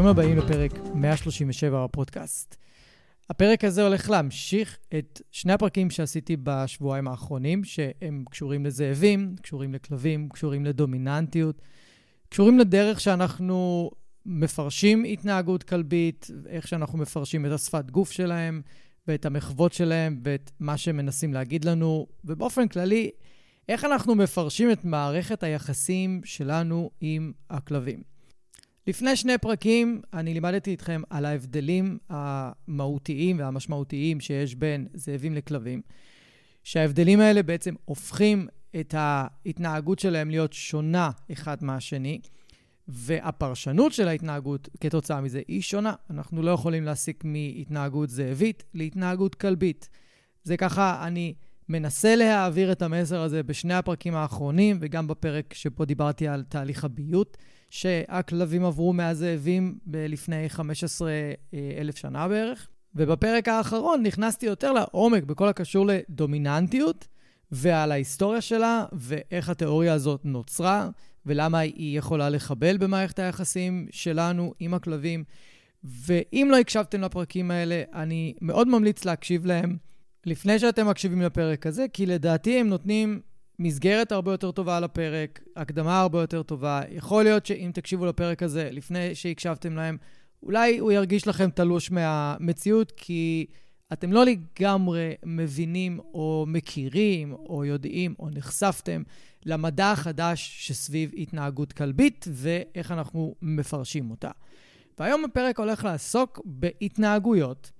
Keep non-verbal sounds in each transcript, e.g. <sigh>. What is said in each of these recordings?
ברוכים הבאים לפרק 137 בפודקאסט. הפרק הזה הולך להמשיך את שני הפרקים שעשיתי בשבועיים האחרונים, שהם קשורים לזאבים, קשורים לכלבים, קשורים לדומיננטיות, קשורים לדרך שאנחנו מפרשים התנהגות כלבית, איך שאנחנו מפרשים את השפת גוף שלהם, ואת המחוות שלהם, ואת מה שהם מנסים להגיד לנו, ובאופן כללי, איך אנחנו מפרשים את מערכת היחסים שלנו עם הכלבים. לפני שני פרקים אני לימדתי אתכם על ההבדלים המהותיים והמשמעותיים שיש בין זאבים לכלבים, שההבדלים האלה בעצם הופכים את ההתנהגות שלהם להיות שונה אחד מהשני, והפרשנות של ההתנהגות כתוצאה מזה היא שונה. אנחנו לא יכולים להסיק מהתנהגות זאבית להתנהגות כלבית. זה ככה, אני מנסה להעביר את המסר הזה בשני הפרקים האחרונים, וגם בפרק שבו דיברתי על תהליך הביות. שהכלבים עברו מהזאבים לפני 15 אלף שנה בערך. ובפרק האחרון נכנסתי יותר לעומק בכל הקשור לדומיננטיות ועל ההיסטוריה שלה ואיך התיאוריה הזאת נוצרה ולמה היא יכולה לחבל במערכת היחסים שלנו עם הכלבים. ואם לא הקשבתם לפרקים האלה, אני מאוד ממליץ להקשיב להם לפני שאתם מקשיבים לפרק הזה, כי לדעתי הם נותנים מסגרת הרבה יותר טובה על הפרק, הקדמה הרבה יותר טובה. יכול להיות שאם תקשיבו לפרק הזה לפני שהקשבתם להם, אולי הוא ירגיש לכם תלוש מהמציאות, כי אתם לא לגמרי מבינים או מכירים או יודעים או נחשפתם למדע החדש שסביב התנהגות כלבית ואיך אנחנו מפרשים אותה. והיום הפרק הולך לעסוק בהתנהגויות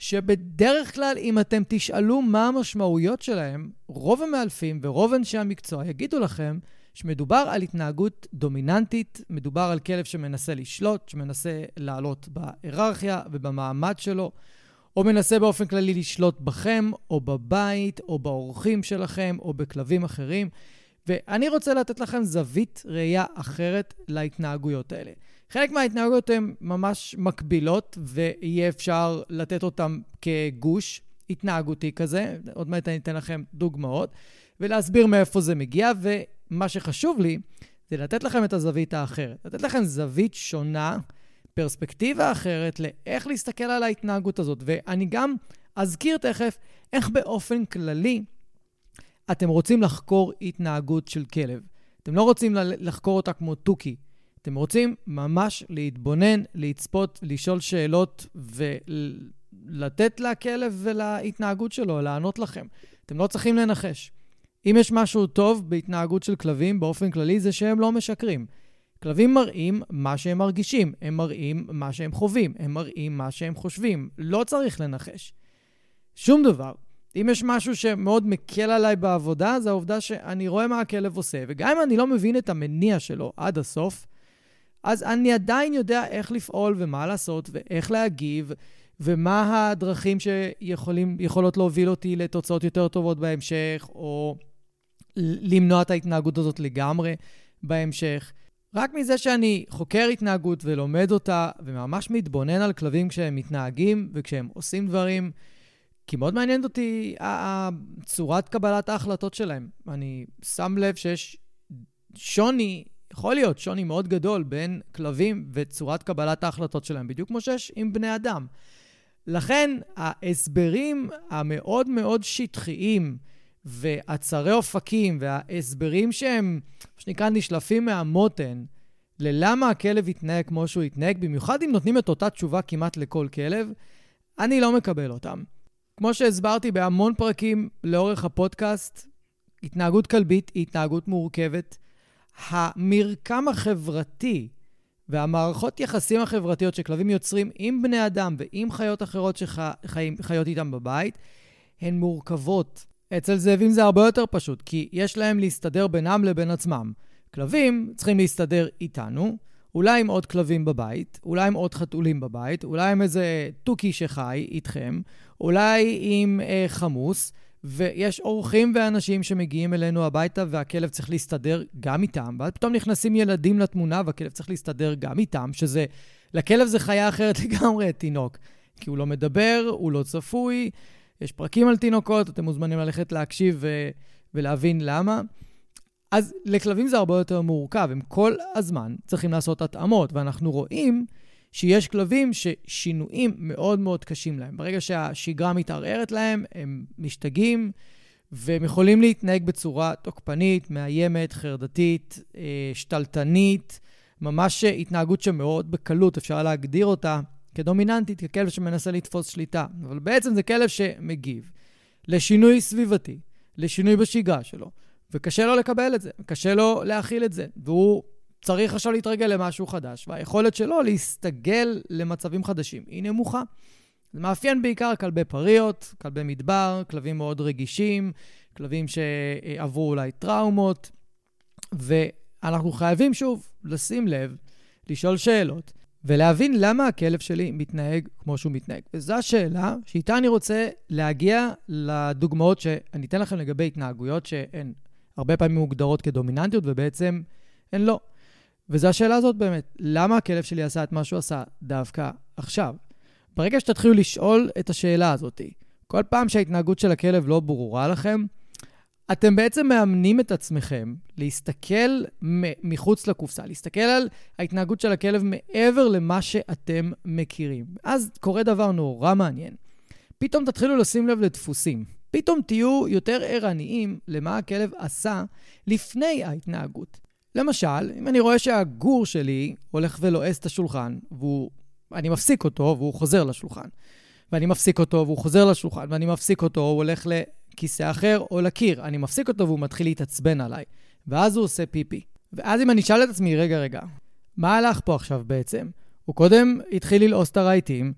שבדרך כלל, אם אתם תשאלו מה המשמעויות שלהם, רוב המאלפים ורוב אנשי המקצוע יגידו לכם שמדובר על התנהגות דומיננטית, מדובר על כלב שמנסה לשלוט, שמנסה לעלות בהיררכיה ובמעמד שלו, או מנסה באופן כללי לשלוט בכם, או בבית, או באורחים שלכם, או בכלבים אחרים. ואני רוצה לתת לכם זווית ראייה אחרת להתנהגויות האלה. חלק מההתנהגויות הן ממש מקבילות, ויהיה אפשר לתת אותן כגוש התנהגותי כזה. עוד מעט אני אתן לכם דוגמאות, ולהסביר מאיפה זה מגיע, ומה שחשוב לי זה לתת לכם את הזווית האחרת. לתת לכם זווית שונה, פרספקטיבה אחרת לאיך להסתכל על ההתנהגות הזאת. ואני גם אזכיר תכף איך באופן כללי אתם רוצים לחקור התנהגות של כלב. אתם לא רוצים לחקור אותה כמו תוכי. אתם רוצים ממש להתבונן, לצפות, לשאול שאלות ולתת לכלב ולהתנהגות שלו לענות לכם. אתם לא צריכים לנחש. אם יש משהו טוב בהתנהגות של כלבים, באופן כללי, זה שהם לא משקרים. כלבים מראים מה שהם מרגישים, הם מראים מה שהם חווים, הם מראים מה שהם חושבים. לא צריך לנחש. שום דבר. אם יש משהו שמאוד מקל עליי בעבודה, זה העובדה שאני רואה מה הכלב עושה, וגם אם אני לא מבין את המניע שלו עד הסוף, אז אני עדיין יודע איך לפעול ומה לעשות ואיך להגיב, ומה הדרכים שיכולות להוביל אותי לתוצאות יותר טובות בהמשך, או למנוע את ההתנהגות הזאת לגמרי בהמשך. רק מזה שאני חוקר התנהגות ולומד אותה, וממש מתבונן על כלבים כשהם מתנהגים וכשהם עושים דברים, כי מאוד מעניינת אותי צורת קבלת ההחלטות שלהם. אני שם לב שיש שוני יכול להיות שוני מאוד גדול בין כלבים וצורת קבלת ההחלטות שלהם, בדיוק כמו שיש עם בני אדם. לכן ההסברים המאוד מאוד שטחיים והצרי אופקים וההסברים שהם, מה שנקרא, נשלפים מהמותן ללמה הכלב יתנהג כמו שהוא יתנהג, במיוחד אם נותנים את אותה תשובה כמעט לכל כלב, אני לא מקבל אותם. כמו שהסברתי בהמון פרקים לאורך הפודקאסט, התנהגות כלבית היא התנהגות מורכבת. המרקם החברתי והמערכות יחסים החברתיות שכלבים יוצרים עם בני אדם ועם חיות אחרות שחיות איתם בבית, הן מורכבות. אצל זאבים זה הרבה יותר פשוט, כי יש להם להסתדר בינם לבין עצמם. כלבים צריכים להסתדר איתנו, אולי עם עוד כלבים בבית, אולי עם עוד חתולים בבית, אולי עם איזה תוכי שחי איתכם, אולי עם אה, חמוס, ויש אורחים ואנשים שמגיעים אלינו הביתה והכלב צריך להסתדר גם איתם, ואז פתאום נכנסים ילדים לתמונה והכלב צריך להסתדר גם איתם, שזה, לכלב זה חיה אחרת <laughs> לגמרי, תינוק. כי הוא לא מדבר, הוא לא צפוי, יש פרקים על תינוקות, אתם מוזמנים ללכת להקשיב ו- ולהבין למה. אז לכלבים זה הרבה יותר מורכב, הם כל הזמן צריכים לעשות התאמות, ואנחנו רואים שיש כלבים ששינויים מאוד מאוד קשים להם. ברגע שהשגרה מתערערת להם, הם משתגעים, והם יכולים להתנהג בצורה תוקפנית, מאיימת, חרדתית, אה, שתלטנית, ממש התנהגות שמאוד בקלות אפשר להגדיר אותה כדומיננטית, ככלב שמנסה לתפוס שליטה. אבל בעצם זה כלב שמגיב לשינוי סביבתי, לשינוי בשגרה שלו, וקשה לו לקבל את זה, קשה לו להכיל את זה, והוא צריך עכשיו להתרגל למשהו חדש, והיכולת שלו להסתגל למצבים חדשים היא נמוכה. זה מאפיין בעיקר כלבי פריות, כלבי מדבר, כלבים מאוד רגישים, כלבים שעברו אולי טראומות, ואנחנו חייבים שוב לשים לב, לשאול שאלות, ולהבין למה הכלב שלי מתנהג כמו שהוא מתנהג. וזו השאלה שאיתה אני רוצה להגיע לדוגמאות שאני אתן לכם לגבי התנהגויות שהן הרבה פעמים מוגדרות כדומיננטיות, ובעצם הן לא. וזו השאלה הזאת באמת, למה הכלב שלי עשה את מה שהוא עשה דווקא עכשיו? ברגע שתתחילו לשאול את השאלה הזאת, כל פעם שההתנהגות של הכלב לא ברורה לכם, אתם בעצם מאמנים את עצמכם להסתכל מחוץ לקופסה, להסתכל על ההתנהגות של הכלב מעבר למה שאתם מכירים. אז קורה דבר נורא מעניין. פתאום תתחילו לשים לב לדפוסים. פתאום תהיו יותר ערניים למה הכלב עשה לפני ההתנהגות. למשל, אם אני רואה שהגור שלי הולך ולועס את השולחן, ואני מפסיק אותו והוא חוזר לשולחן, ואני מפסיק אותו והוא חוזר לשולחן, ואני מפסיק אותו, הוא הולך לכיסא אחר או לקיר, אני מפסיק אותו והוא מתחיל להתעצבן עליי, ואז הוא עושה פיפי. ואז אם אני אשאל את עצמי, רגע, רגע, מה הלך פה עכשיו בעצם? הוא קודם התחיל ללעוס את הרהיטים,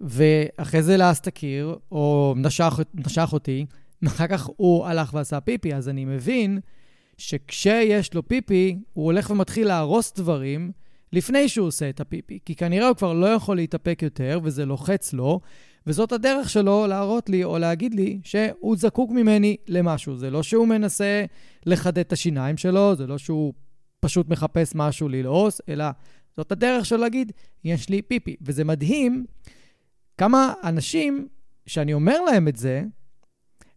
ואחרי זה לעס את הקיר, או נשך, נשך אותי, ואחר כך הוא הלך ועשה פיפי, אז אני מבין שכשיש לו פיפי, הוא הולך ומתחיל להרוס דברים לפני שהוא עושה את הפיפי. כי כנראה הוא כבר לא יכול להתאפק יותר, וזה לוחץ לו, וזאת הדרך שלו להראות לי או להגיד לי שהוא זקוק ממני למשהו. זה לא שהוא מנסה לחדד את השיניים שלו, זה לא שהוא פשוט מחפש משהו ללעוס, אלא זאת הדרך שלו להגיד, יש לי פיפי. וזה מדהים כמה אנשים, שאני אומר להם את זה,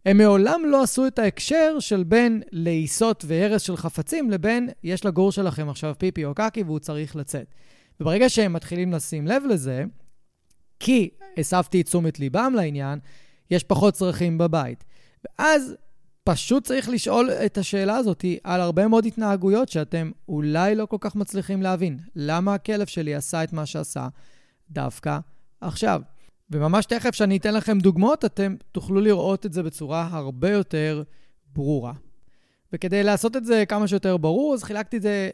הם מעולם לא עשו את ההקשר של בין לעיסות והרס של חפצים לבין יש לגור שלכם עכשיו פיפי או קקי והוא צריך לצאת. וברגע שהם מתחילים לשים לב לזה, כי הסבתי את תשומת ליבם לעניין, יש פחות צרכים בבית. ואז פשוט צריך לשאול את השאלה הזאת על הרבה מאוד התנהגויות שאתם אולי לא כל כך מצליחים להבין. למה הכלב שלי עשה את מה שעשה דווקא עכשיו? וממש תכף שאני אתן לכם דוגמאות, אתם תוכלו לראות את זה בצורה הרבה יותר ברורה. וכדי לעשות את זה כמה שיותר ברור, אז חילקתי את, זה,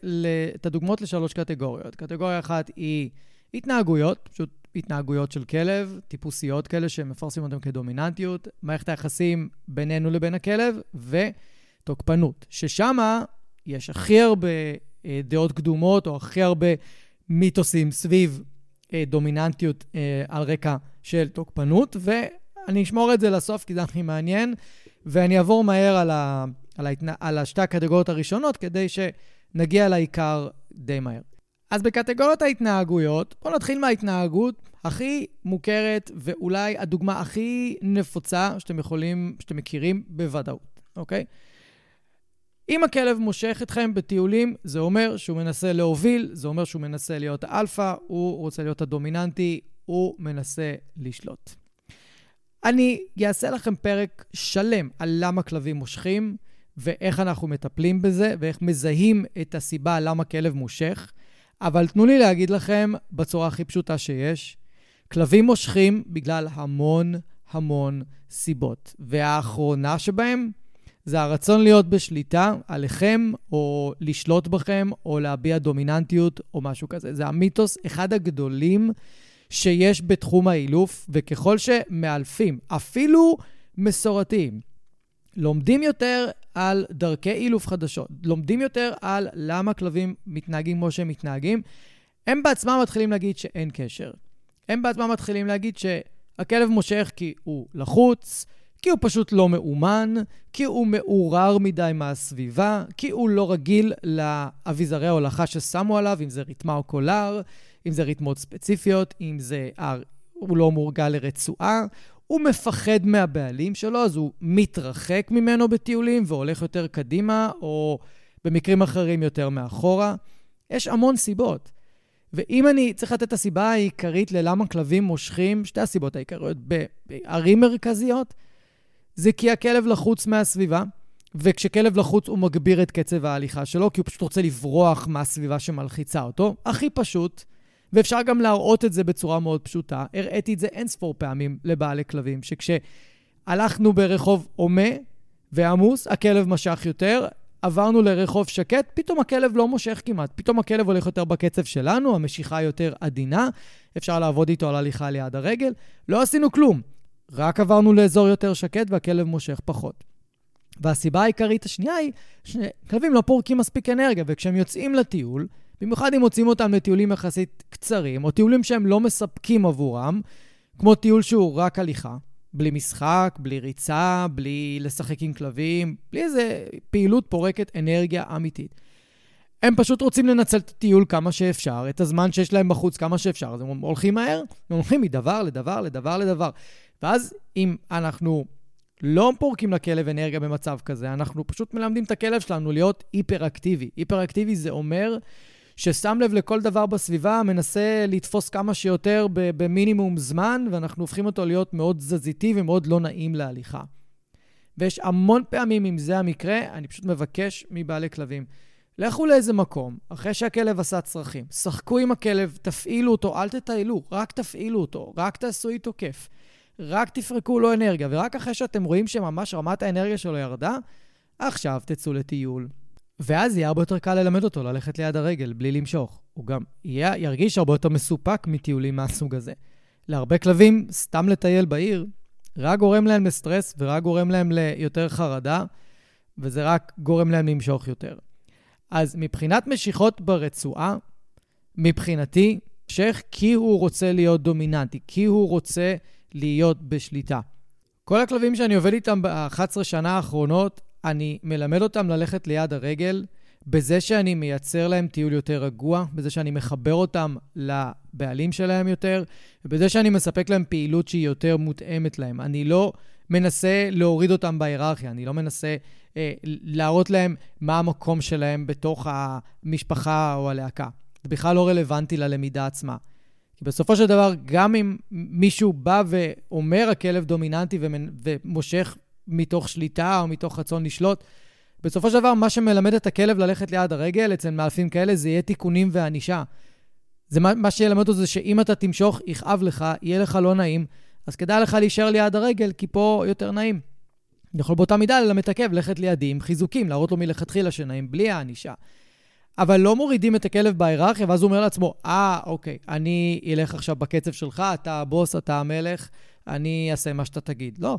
את הדוגמאות לשלוש קטגוריות. קטגוריה אחת היא התנהגויות, פשוט התנהגויות של כלב, טיפוסיות כאלה שמפרסמים אותן כדומיננטיות, מערכת היחסים בינינו לבין הכלב, ותוקפנות, ששם יש הכי הרבה אה, דעות קדומות, או הכי הרבה מיתוסים סביב דומיננטיות אה, על רקע של תוקפנות, ואני אשמור את זה לסוף כי זה הכי מעניין, ואני אעבור מהר על, ה, על, ההתנה, על השתי הקטגוריות הראשונות כדי שנגיע לעיקר די מהר. אז בקטגוריות ההתנהגויות, בואו נתחיל מההתנהגות הכי מוכרת ואולי הדוגמה הכי נפוצה שאתם יכולים, שאתם מכירים בוודאות, אוקיי? אם הכלב מושך אתכם בטיולים, זה אומר שהוא מנסה להוביל, זה אומר שהוא מנסה להיות האלפא, הוא רוצה להיות הדומיננטי, הוא מנסה לשלוט. אני אעשה לכם פרק שלם על למה כלבים מושכים, ואיך אנחנו מטפלים בזה, ואיך מזהים את הסיבה למה כלב מושך. אבל תנו לי להגיד לכם בצורה הכי פשוטה שיש, כלבים מושכים בגלל המון המון סיבות. והאחרונה שבהם זה הרצון להיות בשליטה עליכם, או לשלוט בכם, או להביע דומיננטיות, או משהו כזה. זה המיתוס, אחד הגדולים שיש בתחום האילוף, וככל שמאלפים, אפילו מסורתיים, לומדים יותר על דרכי אילוף חדשות, לומדים יותר על למה כלבים מתנהגים כמו שהם מתנהגים, הם בעצמם מתחילים להגיד שאין קשר. הם בעצמם מתחילים להגיד שהכלב מושך כי הוא לחוץ, כי הוא פשוט לא מאומן, כי הוא מעורר מדי מהסביבה, כי הוא לא רגיל לאביזרי ההולכה ששמו עליו, אם זה ריתמה או קולר, אם זה ריתמות ספציפיות, אם זה... הוא לא מורגל לרצועה, הוא מפחד מהבעלים שלו, אז הוא מתרחק ממנו בטיולים והולך יותר קדימה, או במקרים אחרים יותר מאחורה. יש המון סיבות. ואם אני צריך לתת את הסיבה העיקרית ללמה כלבים מושכים, שתי הסיבות העיקריות בערים מרכזיות, זה כי הכלב לחוץ מהסביבה, וכשכלב לחוץ הוא מגביר את קצב ההליכה שלו, כי הוא פשוט רוצה לברוח מהסביבה שמלחיצה אותו. הכי פשוט, ואפשר גם להראות את זה בצורה מאוד פשוטה. הראיתי את זה אין ספור פעמים לבעלי כלבים, שכשהלכנו ברחוב הומה ועמוס, הכלב משך יותר, עברנו לרחוב שקט, פתאום הכלב לא מושך כמעט. פתאום הכלב הולך יותר בקצב שלנו, המשיכה יותר עדינה, אפשר לעבוד איתו על הליכה ליד הרגל. לא עשינו כלום, רק עברנו לאזור יותר שקט והכלב מושך פחות. והסיבה העיקרית השנייה היא שכלבים לא פורקים מספיק אנרגיה, וכשהם יוצאים לטיול, במיוחד אם מוצאים אותם לטיולים יחסית קצרים, או טיולים שהם לא מספקים עבורם, כמו טיול שהוא רק הליכה, בלי משחק, בלי ריצה, בלי לשחק עם כלבים, בלי איזה פעילות פורקת אנרגיה אמיתית. הם פשוט רוצים לנצל את הטיול כמה שאפשר, את הזמן שיש להם בחוץ כמה שאפשר, אז הם הולכים מהר, הם הולכים מדבר לדבר לדבר לדבר. ואז אם אנחנו לא פורקים לכלב אנרגיה במצב כזה, אנחנו פשוט מלמדים את הכלב שלנו להיות היפראקטיבי. היפראקטיבי זה אומר ששם לב לכל דבר בסביבה, מנסה לתפוס כמה שיותר במינימום זמן, ואנחנו הופכים אותו להיות מאוד תזזיתי ומאוד לא נעים להליכה. ויש המון פעמים, אם זה המקרה, אני פשוט מבקש מבעלי כלבים. לכו לאיזה מקום, אחרי שהכלב עשה צרכים, שחקו עם הכלב, תפעילו אותו, אל תטיילו, רק תפעילו אותו, רק תעשו איתו כיף. רק תפרקו לו אנרגיה, ורק אחרי שאתם רואים שממש רמת האנרגיה שלו ירדה, עכשיו תצאו לטיול. ואז יהיה הרבה יותר קל ללמד אותו ללכת ליד הרגל בלי למשוך. הוא גם יהיה, ירגיש הרבה יותר מסופק מטיולים מהסוג הזה. להרבה כלבים, סתם לטייל בעיר, רק גורם להם לסטרס ורק גורם להם ליותר חרדה, וזה רק גורם להם למשוך יותר. אז מבחינת משיכות ברצועה, מבחינתי, שייך כי הוא רוצה להיות דומיננטי, כי הוא רוצה להיות בשליטה. כל הכלבים שאני עובד איתם ב-11 שנה האחרונות, אני מלמד אותם ללכת ליד הרגל, בזה שאני מייצר להם טיול יותר רגוע, בזה שאני מחבר אותם לבעלים שלהם יותר, ובזה שאני מספק להם פעילות שהיא יותר מותאמת להם. אני לא מנסה להוריד אותם בהיררכיה, אני לא מנסה אה, להראות להם מה המקום שלהם בתוך המשפחה או הלהקה. זה בכלל לא רלוונטי ללמידה עצמה. כי בסופו של דבר, גם אם מישהו בא ואומר הכלב דומיננטי ומושך מתוך שליטה או מתוך רצון לשלוט, בסופו של דבר, מה שמלמד את הכלב ללכת ליד הרגל, אצל מאלפים כאלה, זה יהיה תיקונים וענישה. זה מה, מה שילמד אותו זה שאם אתה תמשוך, יכאב לך, יהיה לך לא נעים, אז כדאי לך להישאר ליד הרגל, כי פה יותר נעים. יכול באותה מידה ללמד את הכלב ללכת לידי עם חיזוקים, להראות לו מלכתחילה שנעים, בלי הענישה. אבל לא מורידים את הכלב בהיררכיה, ואז הוא אומר לעצמו, אה, ah, אוקיי, אני אלך עכשיו בקצב שלך, אתה הבוס, אתה המלך, אני אעשה מה שאתה תגיד. לא.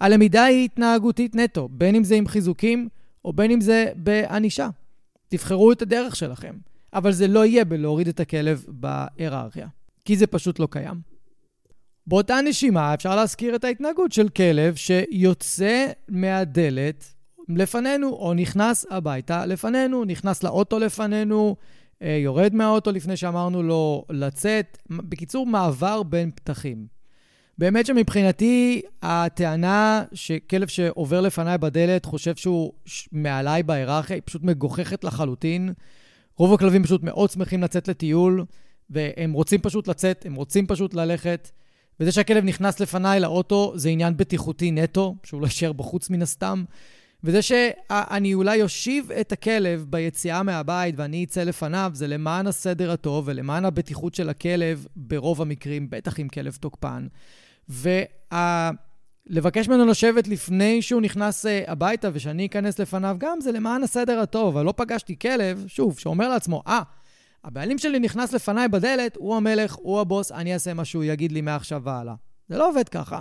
הלמידה היא התנהגותית נטו, בין אם זה עם חיזוקים, או בין אם זה בענישה. תבחרו את הדרך שלכם. אבל זה לא יהיה בלהוריד את הכלב בהיררכיה, כי זה פשוט לא קיים. באותה נשימה אפשר להזכיר את ההתנהגות של כלב שיוצא מהדלת לפנינו, או נכנס הביתה לפנינו, נכנס לאוטו לפנינו, אה, יורד מהאוטו לפני שאמרנו לו לצאת. בקיצור, מעבר בין פתחים. באמת שמבחינתי, הטענה שכלב שעובר לפניי בדלת חושב שהוא מעליי בהיררכיה, היא פשוט מגוחכת לחלוטין. רוב הכלבים פשוט מאוד שמחים לצאת לטיול, והם רוצים פשוט לצאת, הם רוצים פשוט ללכת. וזה שהכלב נכנס לפניי לאוטו זה עניין בטיחותי נטו, שהוא לא יישאר בחוץ מן הסתם. וזה שאני אולי אושיב את הכלב ביציאה מהבית ואני אצא לפניו, זה למען הסדר הטוב ולמען הבטיחות של הכלב ברוב המקרים, בטח עם כלב תוקפן. ולבקש ממנו לשבת לפני שהוא נכנס אה, הביתה ושאני אכנס לפניו גם, זה למען הסדר הטוב. אבל לא פגשתי כלב, שוב, שאומר לעצמו, אה, ah, הבעלים שלי נכנס לפניי בדלת, הוא המלך, הוא הבוס, אני אעשה מה שהוא יגיד לי מעכשיו והלאה. זה לא עובד ככה.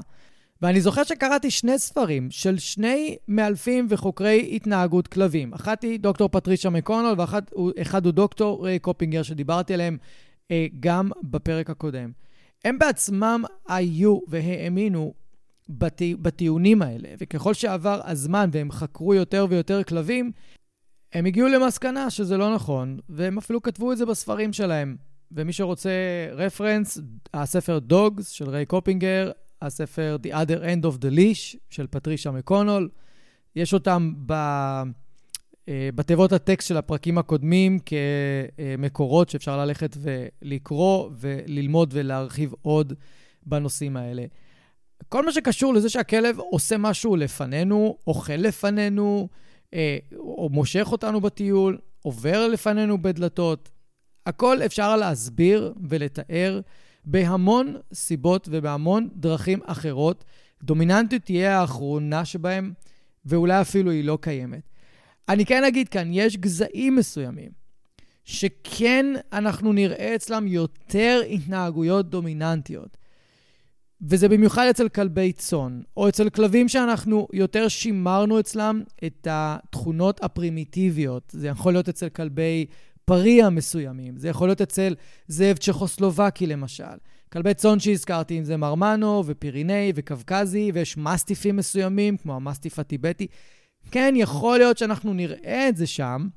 ואני זוכר שקראתי שני ספרים של שני מאלפים וחוקרי התנהגות כלבים. אחת היא דוקטור פטרישה מקונול, ואחד הוא דוקטור ריי קופינגר, שדיברתי עליהם אה, גם בפרק הקודם. הם בעצמם היו והאמינו בטי, בטיעונים האלה, וככל שעבר הזמן והם חקרו יותר ויותר כלבים, הם הגיעו למסקנה שזה לא נכון, והם אפילו כתבו את זה בספרים שלהם. ומי שרוצה רפרנס, הספר דוגס של ריי קופינגר, הספר The Other End of the Leash של פטרישה מקונול. יש אותם ב... אה, בתיבות הטקסט של הפרקים הקודמים כמקורות שאפשר ללכת ולקרוא וללמוד ולהרחיב עוד בנושאים האלה. כל מה שקשור לזה שהכלב עושה משהו לפנינו, אוכל לפנינו, אה, או מושך אותנו בטיול, עובר לפנינו בדלתות, הכל אפשר להסביר ולתאר בהמון סיבות ובהמון דרכים אחרות. דומיננטיות תהיה האחרונה שבהם, ואולי אפילו היא לא קיימת. אני כן אגיד כאן, יש גזעים מסוימים שכן אנחנו נראה אצלם יותר התנהגויות דומיננטיות. וזה במיוחד אצל כלבי צאן, או אצל כלבים שאנחנו יותר שימרנו אצלם את התכונות הפרימיטיביות. זה יכול להיות אצל כלבי פריה מסוימים. זה יכול להיות אצל זאב צ'כוסלובקי למשל. כלבי צאן שהזכרתי, אם זה מרמנו ופיריני וקווקזי, ויש מסטיפים מסוימים, כמו המסטיף הטיבטי. כן, יכול להיות שאנחנו נראה את זה שם,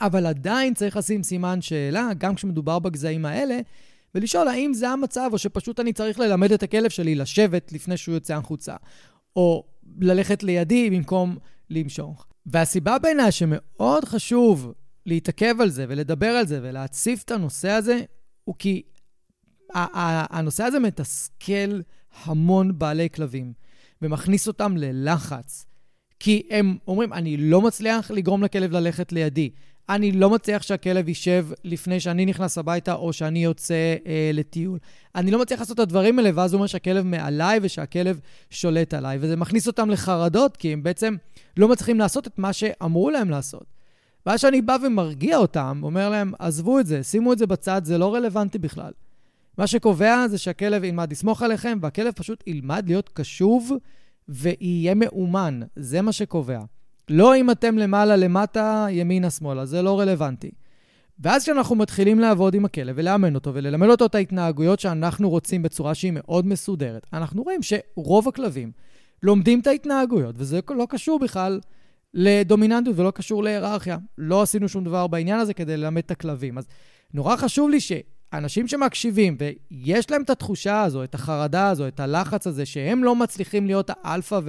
אבל עדיין צריך לשים סימן שאלה, גם כשמדובר בגזעים האלה, ולשאול האם זה המצב, או שפשוט אני צריך ללמד את הכלב שלי לשבת לפני שהוא יוצא החוצה, או ללכת לידי במקום למשוך. והסיבה בעיניי שמאוד חשוב להתעכב על זה ולדבר על זה ולהציף את הנושא הזה, הוא כי הנושא הזה מתסכל המון בעלי כלבים ומכניס אותם ללחץ. כי הם אומרים, אני לא מצליח לגרום לכלב ללכת לידי. אני לא מצליח שהכלב יישב לפני שאני נכנס הביתה או שאני יוצא אה, לטיול. אני לא מצליח לעשות את הדברים האלה, ואז הוא אומר שהכלב מעליי ושהכלב שולט עליי. וזה מכניס אותם לחרדות, כי הם בעצם לא מצליחים לעשות את מה שאמרו להם לעשות. ואז שאני בא ומרגיע אותם, אומר להם, עזבו את זה, שימו את זה בצד, זה לא רלוונטי בכלל. מה שקובע זה שהכלב ילמד לסמוך עליכם, והכלב פשוט ילמד להיות קשוב ויהיה מאומן. זה מה שקובע. לא אם אתם למעלה, למטה, ימינה, שמאלה, זה לא רלוונטי. ואז כשאנחנו מתחילים לעבוד עם הכלב ולאמן אותו וללמד אותו את ההתנהגויות שאנחנו רוצים בצורה שהיא מאוד מסודרת, אנחנו רואים שרוב הכלבים לומדים את ההתנהגויות, וזה לא קשור בכלל לדומיננטיות ולא קשור להיררכיה. לא עשינו שום דבר בעניין הזה כדי ללמד את הכלבים. אז נורא חשוב לי שאנשים שמקשיבים ויש להם את התחושה הזו, את החרדה הזו, את הלחץ הזה, שהם לא מצליחים להיות האלפא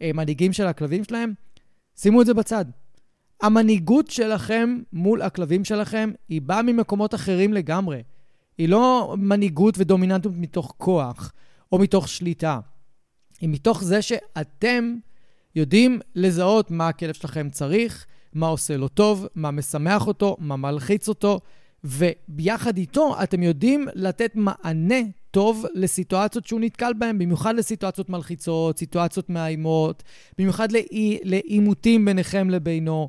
והמנהיגים של הכלבים שלהם, שימו את זה בצד. המנהיגות שלכם מול הכלבים שלכם, היא באה ממקומות אחרים לגמרי. היא לא מנהיגות ודומיננטיות מתוך כוח או מתוך שליטה. היא מתוך זה שאתם יודעים לזהות מה הכלב שלכם צריך, מה עושה לו טוב, מה משמח אותו, מה מלחיץ אותו, וביחד איתו אתם יודעים לתת מענה טוב לסיטואציות שהוא נתקל בהן, במיוחד לסיטואציות מלחיצות, סיטואציות מאיימות, במיוחד לעימותים ביניכם לבינו.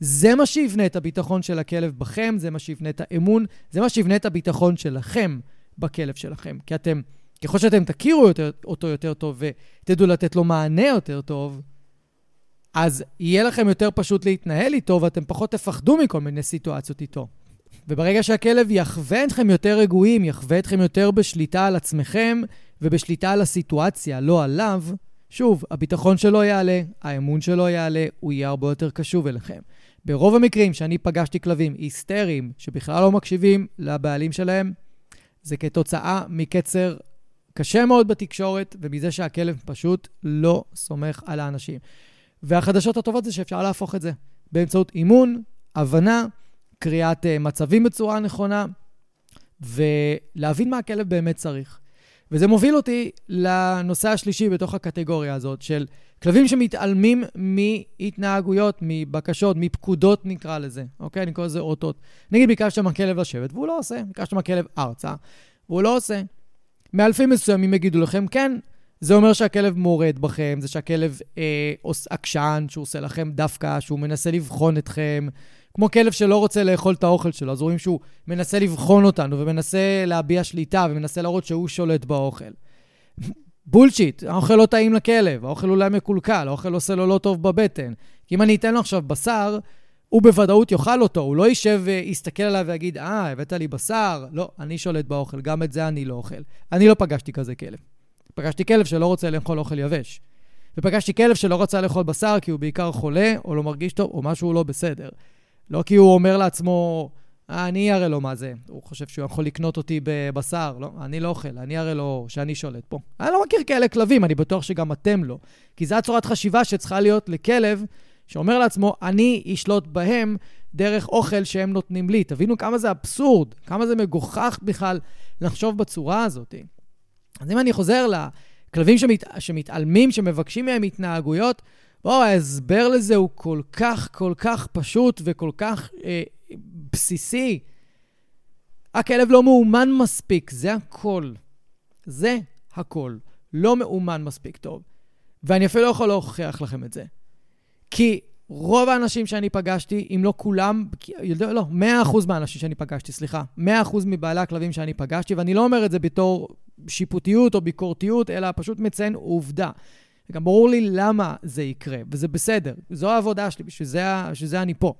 זה מה שיבנה את הביטחון של הכלב בכם, זה מה שיבנה את האמון, זה מה שיבנה את הביטחון שלכם בכלב שלכם. כי אתם, ככל שאתם תכירו יותר, אותו יותר טוב ותדעו לתת לו מענה יותר טוב, אז יהיה לכם יותר פשוט להתנהל איתו, ואתם פחות תפחדו מכל מיני סיטואציות איתו. וברגע שהכלב יחווה אתכם יותר רגועים, יחווה אתכם יותר בשליטה על עצמכם ובשליטה על הסיטואציה, לא עליו, שוב, הביטחון שלו יעלה, האמון שלו יעלה, הוא יהיה הרבה יותר קשוב אליכם. ברוב המקרים שאני פגשתי כלבים היסטריים, שבכלל לא מקשיבים לבעלים שלהם, זה כתוצאה מקצר קשה מאוד בתקשורת, ומזה שהכלב פשוט לא סומך על האנשים. והחדשות הטובות זה שאפשר להפוך את זה באמצעות אימון, הבנה, קריאת uh, מצבים בצורה נכונה, ולהבין מה הכלב באמת צריך. וזה מוביל אותי לנושא השלישי בתוך הקטגוריה הזאת, של כלבים שמתעלמים מהתנהגויות, מבקשות, מפקודות נקרא לזה, אוקיי? אני קורא לזה אותות. נגיד ביקשת מהכלב לשבת והוא לא עושה, ביקשת מהכלב ארצה והוא לא עושה. מאלפים מסוימים יגידו לכם כן, זה אומר שהכלב מורד בכם, זה שהכלב אה, עקשן, שהוא עושה לכם דווקא, שהוא מנסה לבחון אתכם. כמו כלב שלא רוצה לאכול את האוכל שלו, אז רואים שהוא מנסה לבחון אותנו ומנסה להביע שליטה ומנסה להראות שהוא שולט באוכל. בולשיט, האוכל לא טעים לכלב, האוכל אולי מקולקל, האוכל עושה לו לא טוב בבטן. כי אם אני אתן לו עכשיו בשר, הוא בוודאות יאכל אותו, הוא לא יישב ויסתכל עליו ויגיד, אה, הבאת לי בשר? לא, אני שולט באוכל, גם את זה אני לא אוכל. אני לא פגשתי כזה כלב. פגשתי כלב שלא רוצה לאכול אוכל יבש. ופגשתי כלב שלא רצה לאכול בשר כי הוא בעיקר חולה, או לא מרגיש טוב, או משהו לא בסדר. לא כי הוא אומר לעצמו, אה, אני אראה לו מה זה. הוא חושב שהוא יכול לקנות אותי בבשר. לא, אני לא אוכל, אני אראה לו שאני שולט פה. אני לא מכיר כאלה כלבים, אני בטוח שגם אתם לא. כי זו הצורת חשיבה שצריכה להיות לכלב שאומר לעצמו, אני אשלוט בהם דרך אוכל שהם נותנים לי. תבינו כמה זה אבסורד, כמה זה מגוחך בכלל לחשוב בצורה הזאת. אז אם אני חוזר לכלבים שמת, שמתעלמים, שמבקשים מהם התנהגויות, בואו, ההסבר לזה הוא כל כך, כל כך פשוט וכל כך אה, בסיסי. הכלב לא מאומן מספיק, זה הכל. זה הכל. לא מאומן מספיק טוב. ואני אפילו לא יכול להוכיח לכם את זה. כי רוב האנשים שאני פגשתי, אם לא כולם, לא, 100% מהאנשים שאני פגשתי, סליחה, 100% מבעלי הכלבים שאני פגשתי, ואני לא אומר את זה בתור שיפוטיות או ביקורתיות, אלא פשוט מציין עובדה. וגם ברור לי למה זה יקרה, וזה בסדר. זו העבודה שלי, בשביל זה, בשביל זה אני פה.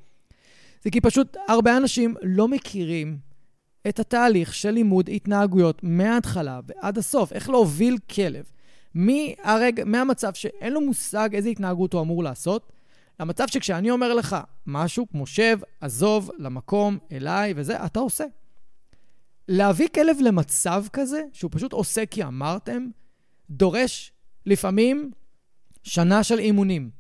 זה כי פשוט הרבה אנשים לא מכירים את התהליך של לימוד התנהגויות מההתחלה ועד הסוף, איך להוביל כלב. מהרג, מהמצב שאין לו מושג איזה התנהגות הוא אמור לעשות, למצב שכשאני אומר לך משהו כמו שב, עזוב, למקום, אליי וזה, אתה עושה. להביא כלב למצב כזה, שהוא פשוט עושה כי אמרתם, דורש לפעמים שנה של אימונים.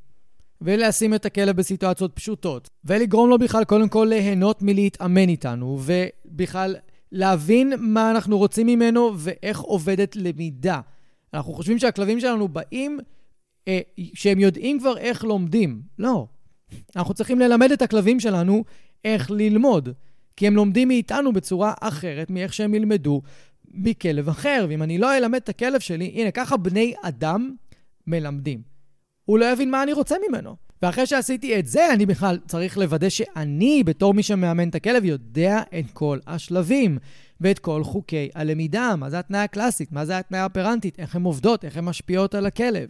ולשים את הכלב בסיטואציות פשוטות, ולגרום לו בכלל קודם כל ליהנות מלהתאמן איתנו, ובכלל להבין מה אנחנו רוצים ממנו ואיך עובדת למידה. אנחנו חושבים שהכלבים שלנו באים, אה, שהם יודעים כבר איך לומדים. לא. אנחנו צריכים ללמד את הכלבים שלנו איך ללמוד, כי הם לומדים מאיתנו בצורה אחרת מאיך שהם ילמדו מכלב אחר. ואם אני לא אלמד את הכלב שלי, הנה, ככה בני אדם מלמדים. הוא לא יבין מה אני רוצה ממנו. ואחרי שעשיתי את זה, אני בכלל צריך לוודא שאני, בתור מי שמאמן את הכלב, יודע את כל השלבים ואת כל חוקי הלמידה. מה זה התנאי הקלאסית? מה זה התנאי האופרנטית? איך הן עובדות? איך הן משפיעות על הכלב?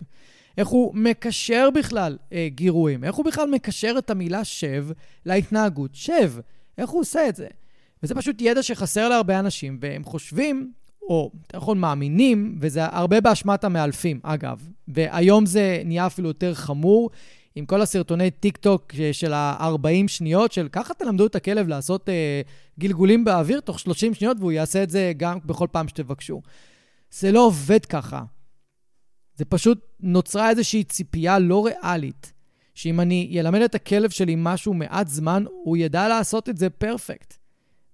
איך הוא מקשר בכלל אה, גירויים? איך הוא בכלל מקשר את המילה שב להתנהגות שב? איך הוא עושה את זה? וזה פשוט ידע שחסר להרבה אנשים, והם חושבים או יותר נכון מאמינים, וזה הרבה באשמת המאלפים, אגב. והיום זה נהיה אפילו יותר חמור, עם כל הסרטוני טיק טוק של ה-40 שניות, של ככה תלמדו את הכלב לעשות אה, גלגולים באוויר תוך 30 שניות, והוא יעשה את זה גם בכל פעם שתבקשו. זה לא עובד ככה. זה פשוט נוצרה איזושהי ציפייה לא ריאלית, שאם אני אלמד את הכלב שלי משהו מעט זמן, הוא ידע לעשות את זה פרפקט.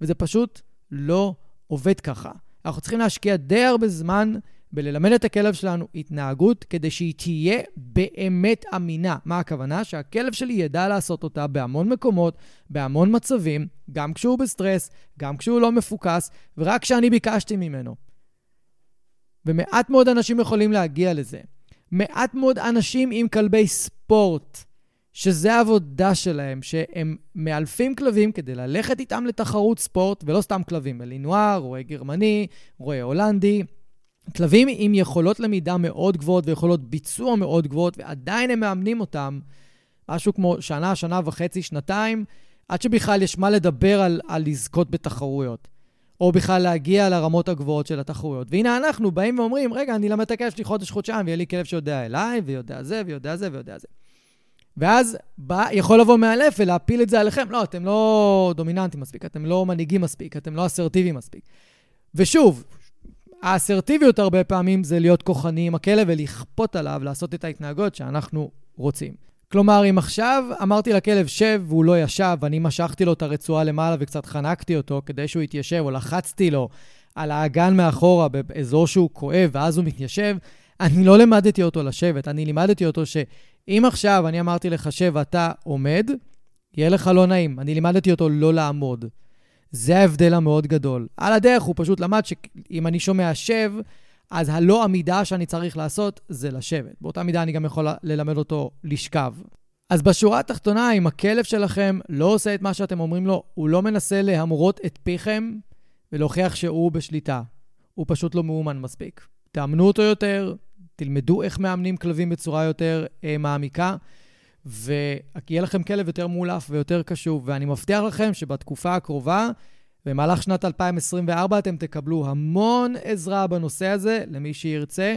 וזה פשוט לא עובד ככה. אנחנו צריכים להשקיע די הרבה זמן בללמד את הכלב שלנו התנהגות כדי שהיא תהיה באמת אמינה. מה הכוונה? שהכלב שלי ידע לעשות אותה בהמון מקומות, בהמון מצבים, גם כשהוא בסטרס, גם כשהוא לא מפוקס, ורק כשאני ביקשתי ממנו. ומעט מאוד אנשים יכולים להגיע לזה. מעט מאוד אנשים עם כלבי ספורט שזה העבודה שלהם, שהם מאלפים כלבים כדי ללכת איתם לתחרות ספורט, ולא סתם כלבים, אלינואר, רועה גרמני, רועה הולנדי. כלבים עם יכולות למידה מאוד גבוהות ויכולות ביצוע מאוד גבוהות, ועדיין הם מאמנים אותם משהו כמו שנה, שנה וחצי, שנתיים, עד שבכלל יש מה לדבר על, על לזכות בתחרויות. או בכלל להגיע לרמות הגבוהות של התחרויות. והנה אנחנו באים ואומרים, רגע, אני אלמד את הכלב שלי חודש, חודשיים, ויהיה לי כלב שיודע אליי, ויודע זה, ויודע זה, ויודע זה. ואז בא, יכול לבוא מאלף ולהפיל את זה עליכם. לא, אתם לא דומיננטים מספיק, אתם לא מנהיגים מספיק, אתם לא אסרטיביים מספיק. ושוב, האסרטיביות הרבה פעמים זה להיות כוחני עם הכלב ולכפות עליו לעשות את ההתנהגות שאנחנו רוצים. כלומר, אם עכשיו אמרתי לכלב שב והוא לא ישב, ואני משכתי לו את הרצועה למעלה וקצת חנקתי אותו כדי שהוא יתיישב, או לחצתי לו על האגן מאחורה, באזור שהוא כואב, ואז הוא מתיישב, אני לא לימדתי אותו לשבת, אני לימדתי אותו שאם עכשיו אני אמרתי לך שב ואתה עומד, יהיה לך לא נעים. אני לימדתי אותו לא לעמוד. זה ההבדל המאוד גדול. על הדרך הוא פשוט למד שאם אני שומע שב, אז הלא עמידה שאני צריך לעשות זה לשבת. באותה מידה אני גם יכול ללמד אותו לשכב. אז בשורה התחתונה, אם הכלב שלכם לא עושה את מה שאתם אומרים לו, הוא לא מנסה להמרות את פיכם ולהוכיח שהוא בשליטה. הוא פשוט לא מאומן מספיק. תאמנו אותו יותר, תלמדו איך מאמנים כלבים בצורה יותר אה, מעמיקה, ויהיה לכם כלב יותר מאולף ויותר קשוב. ואני מבטיח לכם שבתקופה הקרובה, במהלך שנת 2024, אתם תקבלו המון עזרה בנושא הזה, למי שירצה,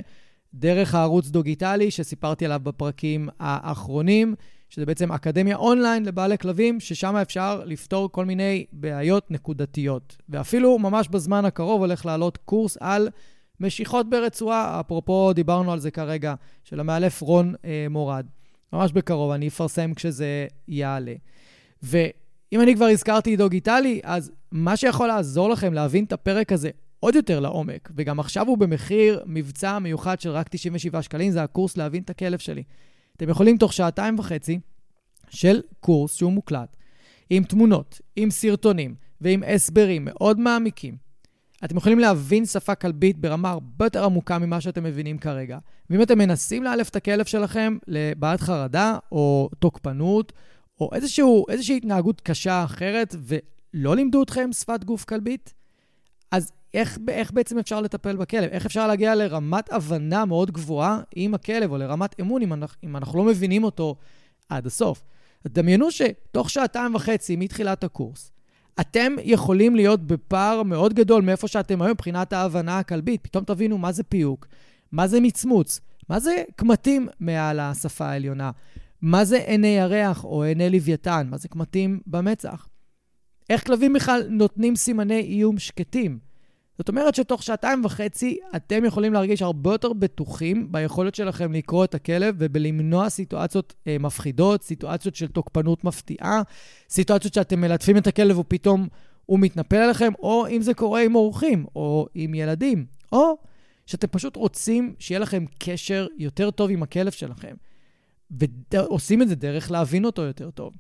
דרך הערוץ דוגיטלי שסיפרתי עליו בפרקים האחרונים. שזה בעצם אקדמיה אונליין לבעלי כלבים, ששם אפשר לפתור כל מיני בעיות נקודתיות. ואפילו ממש בזמן הקרוב הולך לעלות קורס על משיכות ברצועה, אפרופו דיברנו על זה כרגע, של המאלף רון אה, מורד. ממש בקרוב, אני אפרסם כשזה יעלה. ואם אני כבר הזכרתי דיגיטלי, אז מה שיכול לעזור לכם להבין את הפרק הזה עוד יותר לעומק, וגם עכשיו הוא במחיר מבצע מיוחד של רק 97 שקלים, זה הקורס להבין את הכלב שלי. אתם יכולים תוך שעתיים וחצי של קורס שהוא מוקלט, עם תמונות, עם סרטונים ועם הסברים מאוד מעמיקים. אתם יכולים להבין שפה כלבית ברמה הרבה יותר עמוקה ממה שאתם מבינים כרגע. ואם אתם מנסים לאלף את הכלב שלכם לבעיית חרדה או תוקפנות, או איזשהו, איזושהי התנהגות קשה אחרת, ולא לימדו אתכם שפת גוף כלבית, אז איך, איך בעצם אפשר לטפל בכלב? איך אפשר להגיע לרמת הבנה מאוד גבוהה עם הכלב, או לרמת אמון אם אנחנו, אם אנחנו לא מבינים אותו עד הסוף? דמיינו שתוך שעתיים וחצי מתחילת הקורס, אתם יכולים להיות בפער מאוד גדול מאיפה שאתם היום מבחינת ההבנה הכלבית. פתאום תבינו מה זה פיוק, מה זה מצמוץ, מה זה קמטים מעל השפה העליונה, מה זה עיני ירח או עיני לוויתן, מה זה קמטים במצח. איך כלבים בכלל נותנים סימני איום שקטים. זאת אומרת שתוך שעתיים וחצי אתם יכולים להרגיש הרבה יותר בטוחים ביכולת שלכם לקרוא את הכלב ובלמנוע סיטואציות אה, מפחידות, סיטואציות של תוקפנות מפתיעה, סיטואציות שאתם מלטפים את הכלב ופתאום הוא מתנפל עליכם, או אם זה קורה עם אורחים, או עם ילדים, או שאתם פשוט רוצים שיהיה לכם קשר יותר טוב עם הכלב שלכם. ועושים את זה דרך להבין אותו יותר טוב.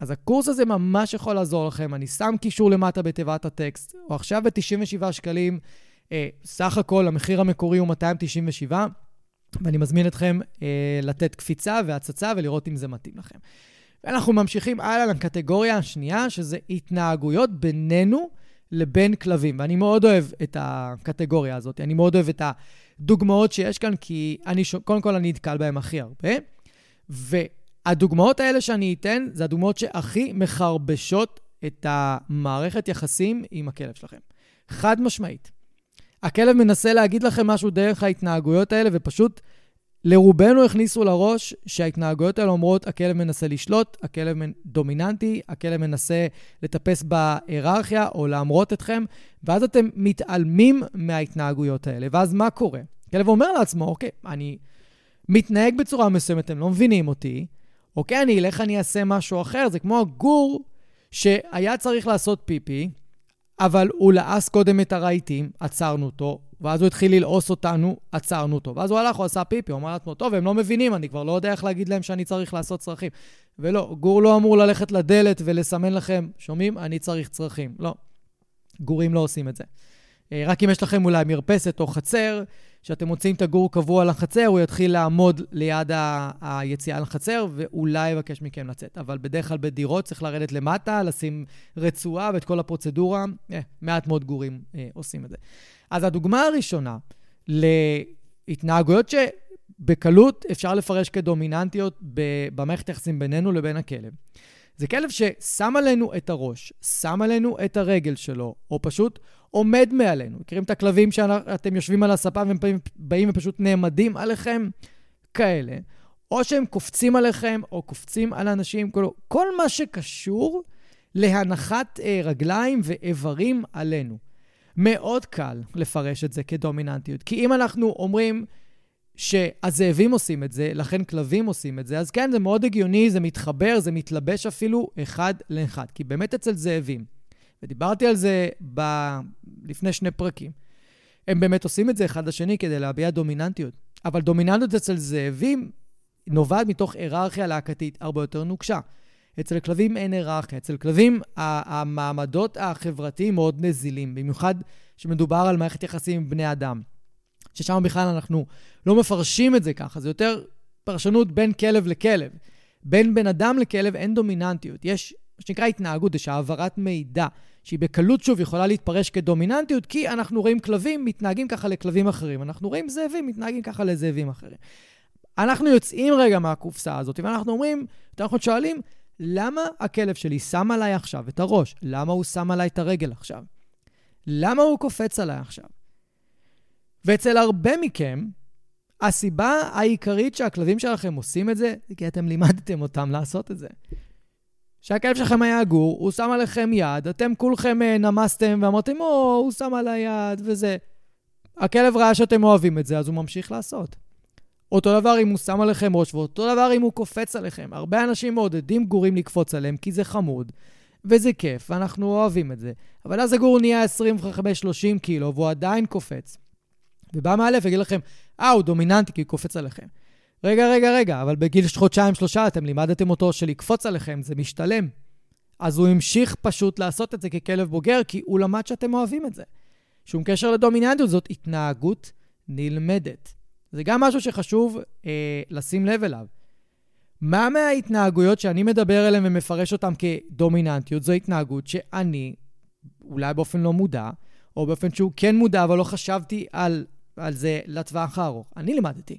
אז הקורס הזה ממש יכול לעזור לכם. אני שם קישור למטה בתיבת הטקסט, או עכשיו ב-97 שקלים. אה, סך הכל המחיר המקורי הוא 297, ואני מזמין אתכם אה, לתת קפיצה והצצה ולראות אם זה מתאים לכם. ואנחנו ממשיכים הלאה לקטגוריה השנייה, שזה התנהגויות בינינו לבין כלבים. ואני מאוד אוהב את הקטגוריה הזאת, אני מאוד אוהב את הדוגמאות שיש כאן, כי אני, קודם כל אני נתקל בהן הכי הרבה. ו... הדוגמאות האלה שאני אתן, זה הדוגמאות שהכי מחרבשות את המערכת יחסים עם הכלב שלכם. חד משמעית. הכלב מנסה להגיד לכם משהו דרך ההתנהגויות האלה, ופשוט לרובנו הכניסו לראש שההתנהגויות האלה אומרות, הכלב מנסה לשלוט, הכלב דומיננטי, הכלב מנסה לטפס בהיררכיה או להמרות אתכם, ואז אתם מתעלמים מההתנהגויות האלה. ואז מה קורה? הכלב אומר לעצמו, אוקיי, אני מתנהג בצורה מסוימת, אתם לא מבינים אותי, אוקיי, אני אלך, אני אעשה משהו אחר. זה כמו הגור שהיה צריך לעשות פיפי, אבל הוא לעס קודם את הרהיטים, עצרנו אותו, ואז הוא התחיל ללעוס אותנו, עצרנו אותו. ואז הוא הלך, הוא עשה פיפי, הוא אמר לעצמו, טוב, הם לא מבינים, אני כבר לא יודע איך להגיד להם שאני צריך לעשות צרכים. ולא, גור לא אמור ללכת לדלת ולסמן לכם, שומעים? אני צריך צרכים. לא. גורים לא עושים את זה. אה, רק אם יש לכם אולי מרפסת או חצר, שאתם מוצאים את הגור קבוע לחצר, הוא יתחיל לעמוד ליד ה- היציאה לחצר, ואולי יבקש מכם לצאת. אבל בדרך כלל בדירות צריך לרדת למטה, לשים רצועה ואת כל הפרוצדורה. אה, מעט מאוד גורים אה, עושים את זה. אז הדוגמה הראשונה להתנהגויות שבקלות אפשר לפרש כדומיננטיות במערכת היחסים בינינו לבין הכלב. זה כלב ששם עלינו את הראש, שם עלינו את הרגל שלו, או פשוט עומד מעלינו. מכירים את הכלבים שאתם יושבים על הספה והם באים ופשוט נעמדים עליכם? כאלה. או שהם קופצים עליכם, או קופצים על אנשים, כל, כל מה שקשור להנחת אה, רגליים ואיברים עלינו. מאוד קל לפרש את זה כדומיננטיות. כי אם אנחנו אומרים שהזאבים עושים את זה, לכן כלבים עושים את זה, אז כן, זה מאוד הגיוני, זה מתחבר, זה מתלבש אפילו אחד לאחד. כי באמת אצל זאבים, ודיברתי על זה ב... לפני שני פרקים. הם באמת עושים את זה אחד לשני כדי להביע דומיננטיות. אבל דומיננטיות אצל זאבים נובעת מתוך היררכיה להקתית הרבה יותר נוקשה. אצל כלבים אין היררכיה. אצל כלבים המעמדות החברתיים מאוד נזילים, במיוחד כשמדובר על מערכת יחסים עם בני אדם. ששם בכלל אנחנו לא מפרשים את זה ככה, זה יותר פרשנות בין כלב לכלב. בין בן אדם לכלב אין דומיננטיות. יש מה שנקרא התנהגות, יש העברת מידע, שהיא בקלות, שוב, יכולה להתפרש כדומיננטיות, כי אנחנו רואים כלבים מתנהגים ככה לכלבים אחרים. אנחנו רואים זאבים מתנהגים ככה לזאבים אחרים. אנחנו יוצאים רגע מהקופסה הזאת, ואנחנו אומרים, אנחנו שואלים, למה הכלב שלי שם עליי עכשיו את הראש? למה הוא שם עליי את הרגל עכשיו? למה הוא קופץ עליי עכשיו? ואצל הרבה מכם, הסיבה העיקרית שהכלבים שלכם עושים את זה, זה כי אתם לימדתם אותם לעשות את זה. שהכלב שלכם היה גור, הוא שם עליכם יד, אתם כולכם אה, נמסתם ואמרתם, או, הוא שם עליי יד וזה. הכלב ראה שאתם אוהבים את זה, אז הוא ממשיך לעשות. אותו דבר אם הוא שם עליכם ראש, ואותו דבר אם הוא קופץ עליכם. הרבה אנשים מעודדים גורים לקפוץ עליהם כי זה חמוד, וזה כיף, ואנחנו אוהבים את זה. אבל אז הגור נהיה 25-30 קילו, והוא עדיין קופץ. ובא מאלף ויגיד לכם, אה, הוא דומיננטי כי הוא קופץ עליכם. רגע, רגע, רגע, אבל בגיל חודשיים-שלושה אתם לימדתם אותו שלקפוץ עליכם זה משתלם. אז הוא המשיך פשוט לעשות את זה ככלב בוגר, כי הוא למד שאתם אוהבים את זה. שום קשר לדומיננטיות, זאת התנהגות נלמדת. זה גם משהו שחשוב אה, לשים לב אליו. מה מההתנהגויות שאני מדבר עליהן ומפרש אותן כדומיננטיות, זו התנהגות שאני, אולי באופן לא מודע, או באופן שהוא כן מודע, אבל לא חשבתי על, על זה לטווח הארוך. אני לימדתי.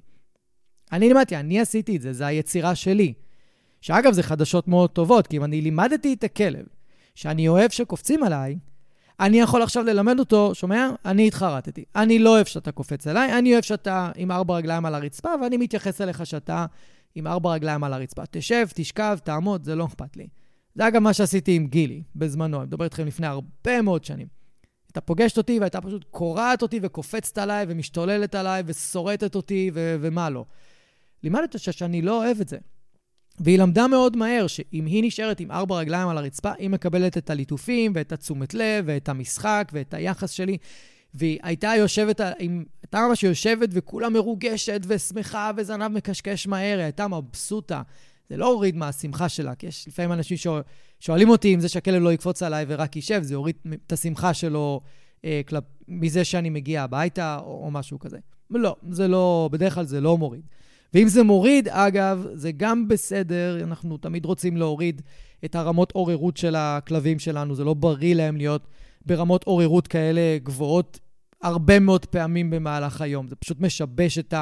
אני לימדתי, אני עשיתי את זה, זה היצירה שלי. שאגב, זה חדשות מאוד טובות, כי אם אני לימדתי את הכלב שאני אוהב שקופצים עליי, אני יכול עכשיו ללמד אותו, שומע? אני התחרטתי. אני לא אוהב שאתה קופץ אליי, אני אוהב שאתה עם ארבע רגליים על הרצפה, ואני מתייחס אליך שאתה עם ארבע רגליים על הרצפה. תשב, תשכב, תעמוד, זה לא אכפת לי. זה אגב מה שעשיתי עם גילי בזמנו, אני מדבר איתכם לפני הרבה מאוד שנים. הייתה פוגשת אותי והייתה פשוט קורעת אותי וקופצת עליי ומשתוללת עליי ושורטת אותי ו- ומה לא. לימדתי אותה שאני לא אוהב את זה. והיא למדה מאוד מהר שאם היא נשארת עם ארבע רגליים על הרצפה, היא מקבלת את הליטופים ואת התשומת לב ואת המשחק ואת היחס שלי. והיא הייתה יושבת, עם, הייתה ממש יושבת וכולה מרוגשת ושמחה וזנב מקשקש מהר, היא הייתה מבסוטה. זה לא הוריד מהשמחה שלה, כי יש לפעמים אנשים שואלים אותי אם זה שהכלב לא יקפוץ עליי ורק יישב, זה הוריד את השמחה שלו אה, כלפ, מזה שאני מגיע הביתה או, או משהו כזה. לא, זה לא, בדרך כלל זה לא מוריד. ואם זה מוריד, אגב, זה גם בסדר, אנחנו תמיד רוצים להוריד את הרמות עוררות של הכלבים שלנו, זה לא בריא להם להיות ברמות עוררות כאלה גבוהות הרבה מאוד פעמים במהלך היום. זה פשוט משבש את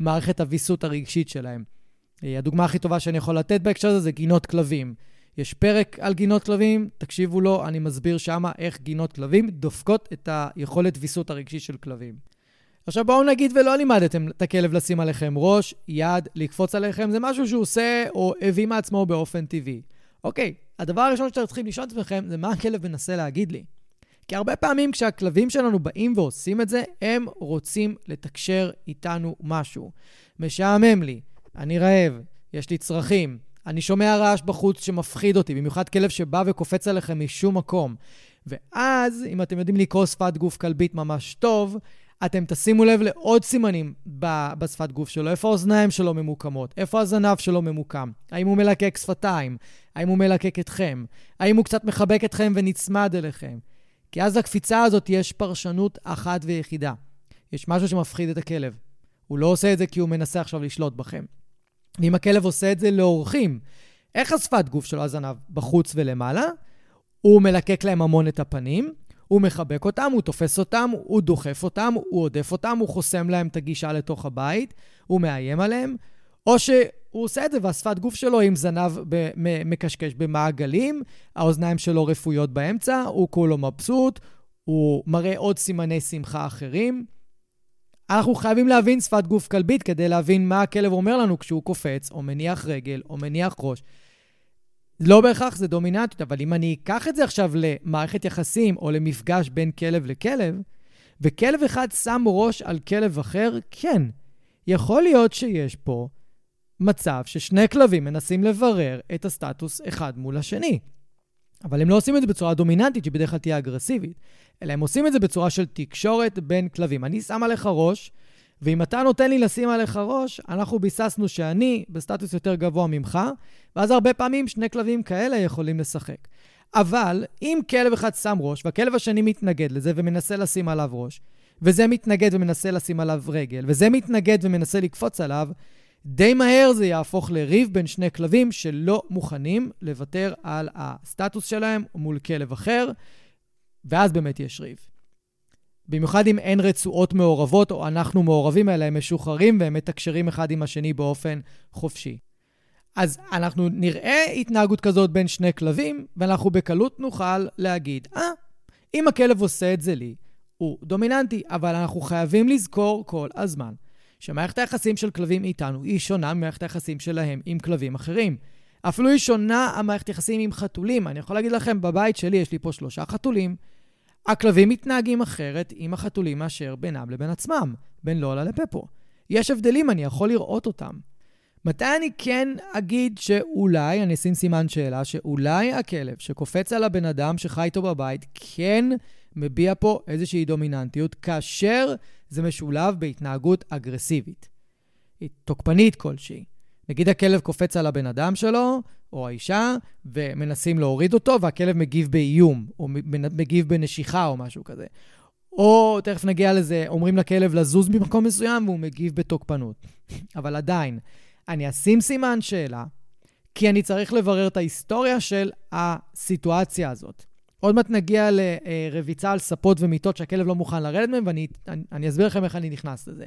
המערכת הוויסות הרגשית שלהם. אה, הדוגמה הכי טובה שאני יכול לתת בהקשר הזה זה גינות כלבים. יש פרק על גינות כלבים, תקשיבו לו, אני מסביר שמה איך גינות כלבים דופקות את היכולת ויסות הרגשי של כלבים. עכשיו בואו נגיד ולא לימדתם את הכלב לשים עליכם ראש, יד, לקפוץ עליכם, זה משהו שהוא עושה או הביא מעצמו באופן טבעי. אוקיי, הדבר הראשון שאתם צריכים לשאול את עצמכם זה מה הכלב מנסה להגיד לי. כי הרבה פעמים כשהכלבים שלנו באים ועושים את זה, הם רוצים לתקשר איתנו משהו. משעמם לי, אני רעב, יש לי צרכים, אני שומע רעש בחוץ שמפחיד אותי, במיוחד כלב שבא וקופץ עליכם משום מקום. ואז, אם אתם יודעים לקרוא שפת גוף כלבית ממש טוב, אתם תשימו לב לעוד סימנים בשפת גוף שלו, איפה האוזניים שלו ממוקמות, איפה הזנב שלו ממוקם, האם הוא מלקק שפתיים, האם הוא מלקק אתכם, האם הוא קצת מחבק אתכם ונצמד אליכם. כי אז לקפיצה הזאת יש פרשנות אחת ויחידה. יש משהו שמפחיד את הכלב. הוא לא עושה את זה כי הוא מנסה עכשיו לשלוט בכם. ואם הכלב עושה את זה לאורחים, איך השפת גוף שלו הזנב? בחוץ ולמעלה? הוא מלקק להם המון את הפנים, הוא מחבק אותם, הוא תופס אותם, הוא דוחף אותם, הוא עודף אותם, הוא חוסם להם את הגישה לתוך הבית, הוא מאיים עליהם, או שהוא עושה את זה והשפת גוף שלו עם זנב מקשקש במעגלים, האוזניים שלו רפויות באמצע, הוא כולו מבסוט, הוא מראה עוד סימני שמחה אחרים. אנחנו חייבים להבין שפת גוף כלבית כדי להבין מה הכלב אומר לנו כשהוא קופץ, או מניח רגל, או מניח ראש. לא בהכרח זה דומיננטיות, אבל אם אני אקח את זה עכשיו למערכת יחסים או למפגש בין כלב לכלב, וכלב אחד שם ראש על כלב אחר, כן, יכול להיות שיש פה מצב ששני כלבים מנסים לברר את הסטטוס אחד מול השני. אבל הם לא עושים את זה בצורה דומיננטית, שבדרך כלל תהיה אגרסיבית. אלא הם עושים את זה בצורה של תקשורת בין כלבים. אני שם עליך ראש, ואם אתה נותן לי לשים עליך ראש, אנחנו ביססנו שאני בסטטוס יותר גבוה ממך, ואז הרבה פעמים שני כלבים כאלה יכולים לשחק. אבל אם כלב אחד שם ראש, והכלב השני מתנגד לזה ומנסה לשים עליו ראש, וזה מתנגד ומנסה לשים עליו רגל, וזה מתנגד ומנסה לקפוץ עליו, די מהר זה יהפוך לריב בין שני כלבים שלא מוכנים לוותר על הסטטוס שלהם מול כלב אחר, ואז באמת יש ריב. במיוחד אם אין רצועות מעורבות או אנחנו מעורבים, אלא הם משוחררים והם מתקשרים אחד עם השני באופן חופשי. אז אנחנו נראה התנהגות כזאת בין שני כלבים, ואנחנו בקלות נוכל להגיד, אה, אם הכלב עושה את זה לי, הוא דומיננטי, אבל אנחנו חייבים לזכור כל הזמן שמערכת היחסים של כלבים איתנו היא שונה ממערכת היחסים שלהם עם כלבים אחרים. אפילו היא שונה המערכת יחסים עם חתולים. אני יכול להגיד לכם, בבית שלי יש לי פה שלושה חתולים. הכלבים מתנהגים אחרת עם החתולים מאשר בינם לבין עצמם, בין לולה לפפו. יש הבדלים, אני יכול לראות אותם. מתי אני כן אגיד שאולי, אני אשים סימן שאלה, שאולי הכלב שקופץ על הבן אדם שחי איתו בבית כן מביע פה איזושהי דומיננטיות, כאשר זה משולב בהתנהגות אגרסיבית, תוקפנית כלשהי. נגיד הכלב קופץ על הבן אדם שלו, או האישה, ומנסים להוריד אותו, והכלב מגיב באיום, או מגיב בנשיכה או משהו כזה. או, תכף נגיע לזה, אומרים לכלב לזוז במקום מסוים, והוא מגיב בתוקפנות. <laughs> אבל עדיין, אני אשים סימן שאלה, כי אני צריך לברר את ההיסטוריה של הסיטואציה הזאת. עוד מעט נגיע לרביצה על ספות ומיטות שהכלב לא מוכן לרדת מהן, ואני אני, אני אסביר לכם איך אני נכנס לזה.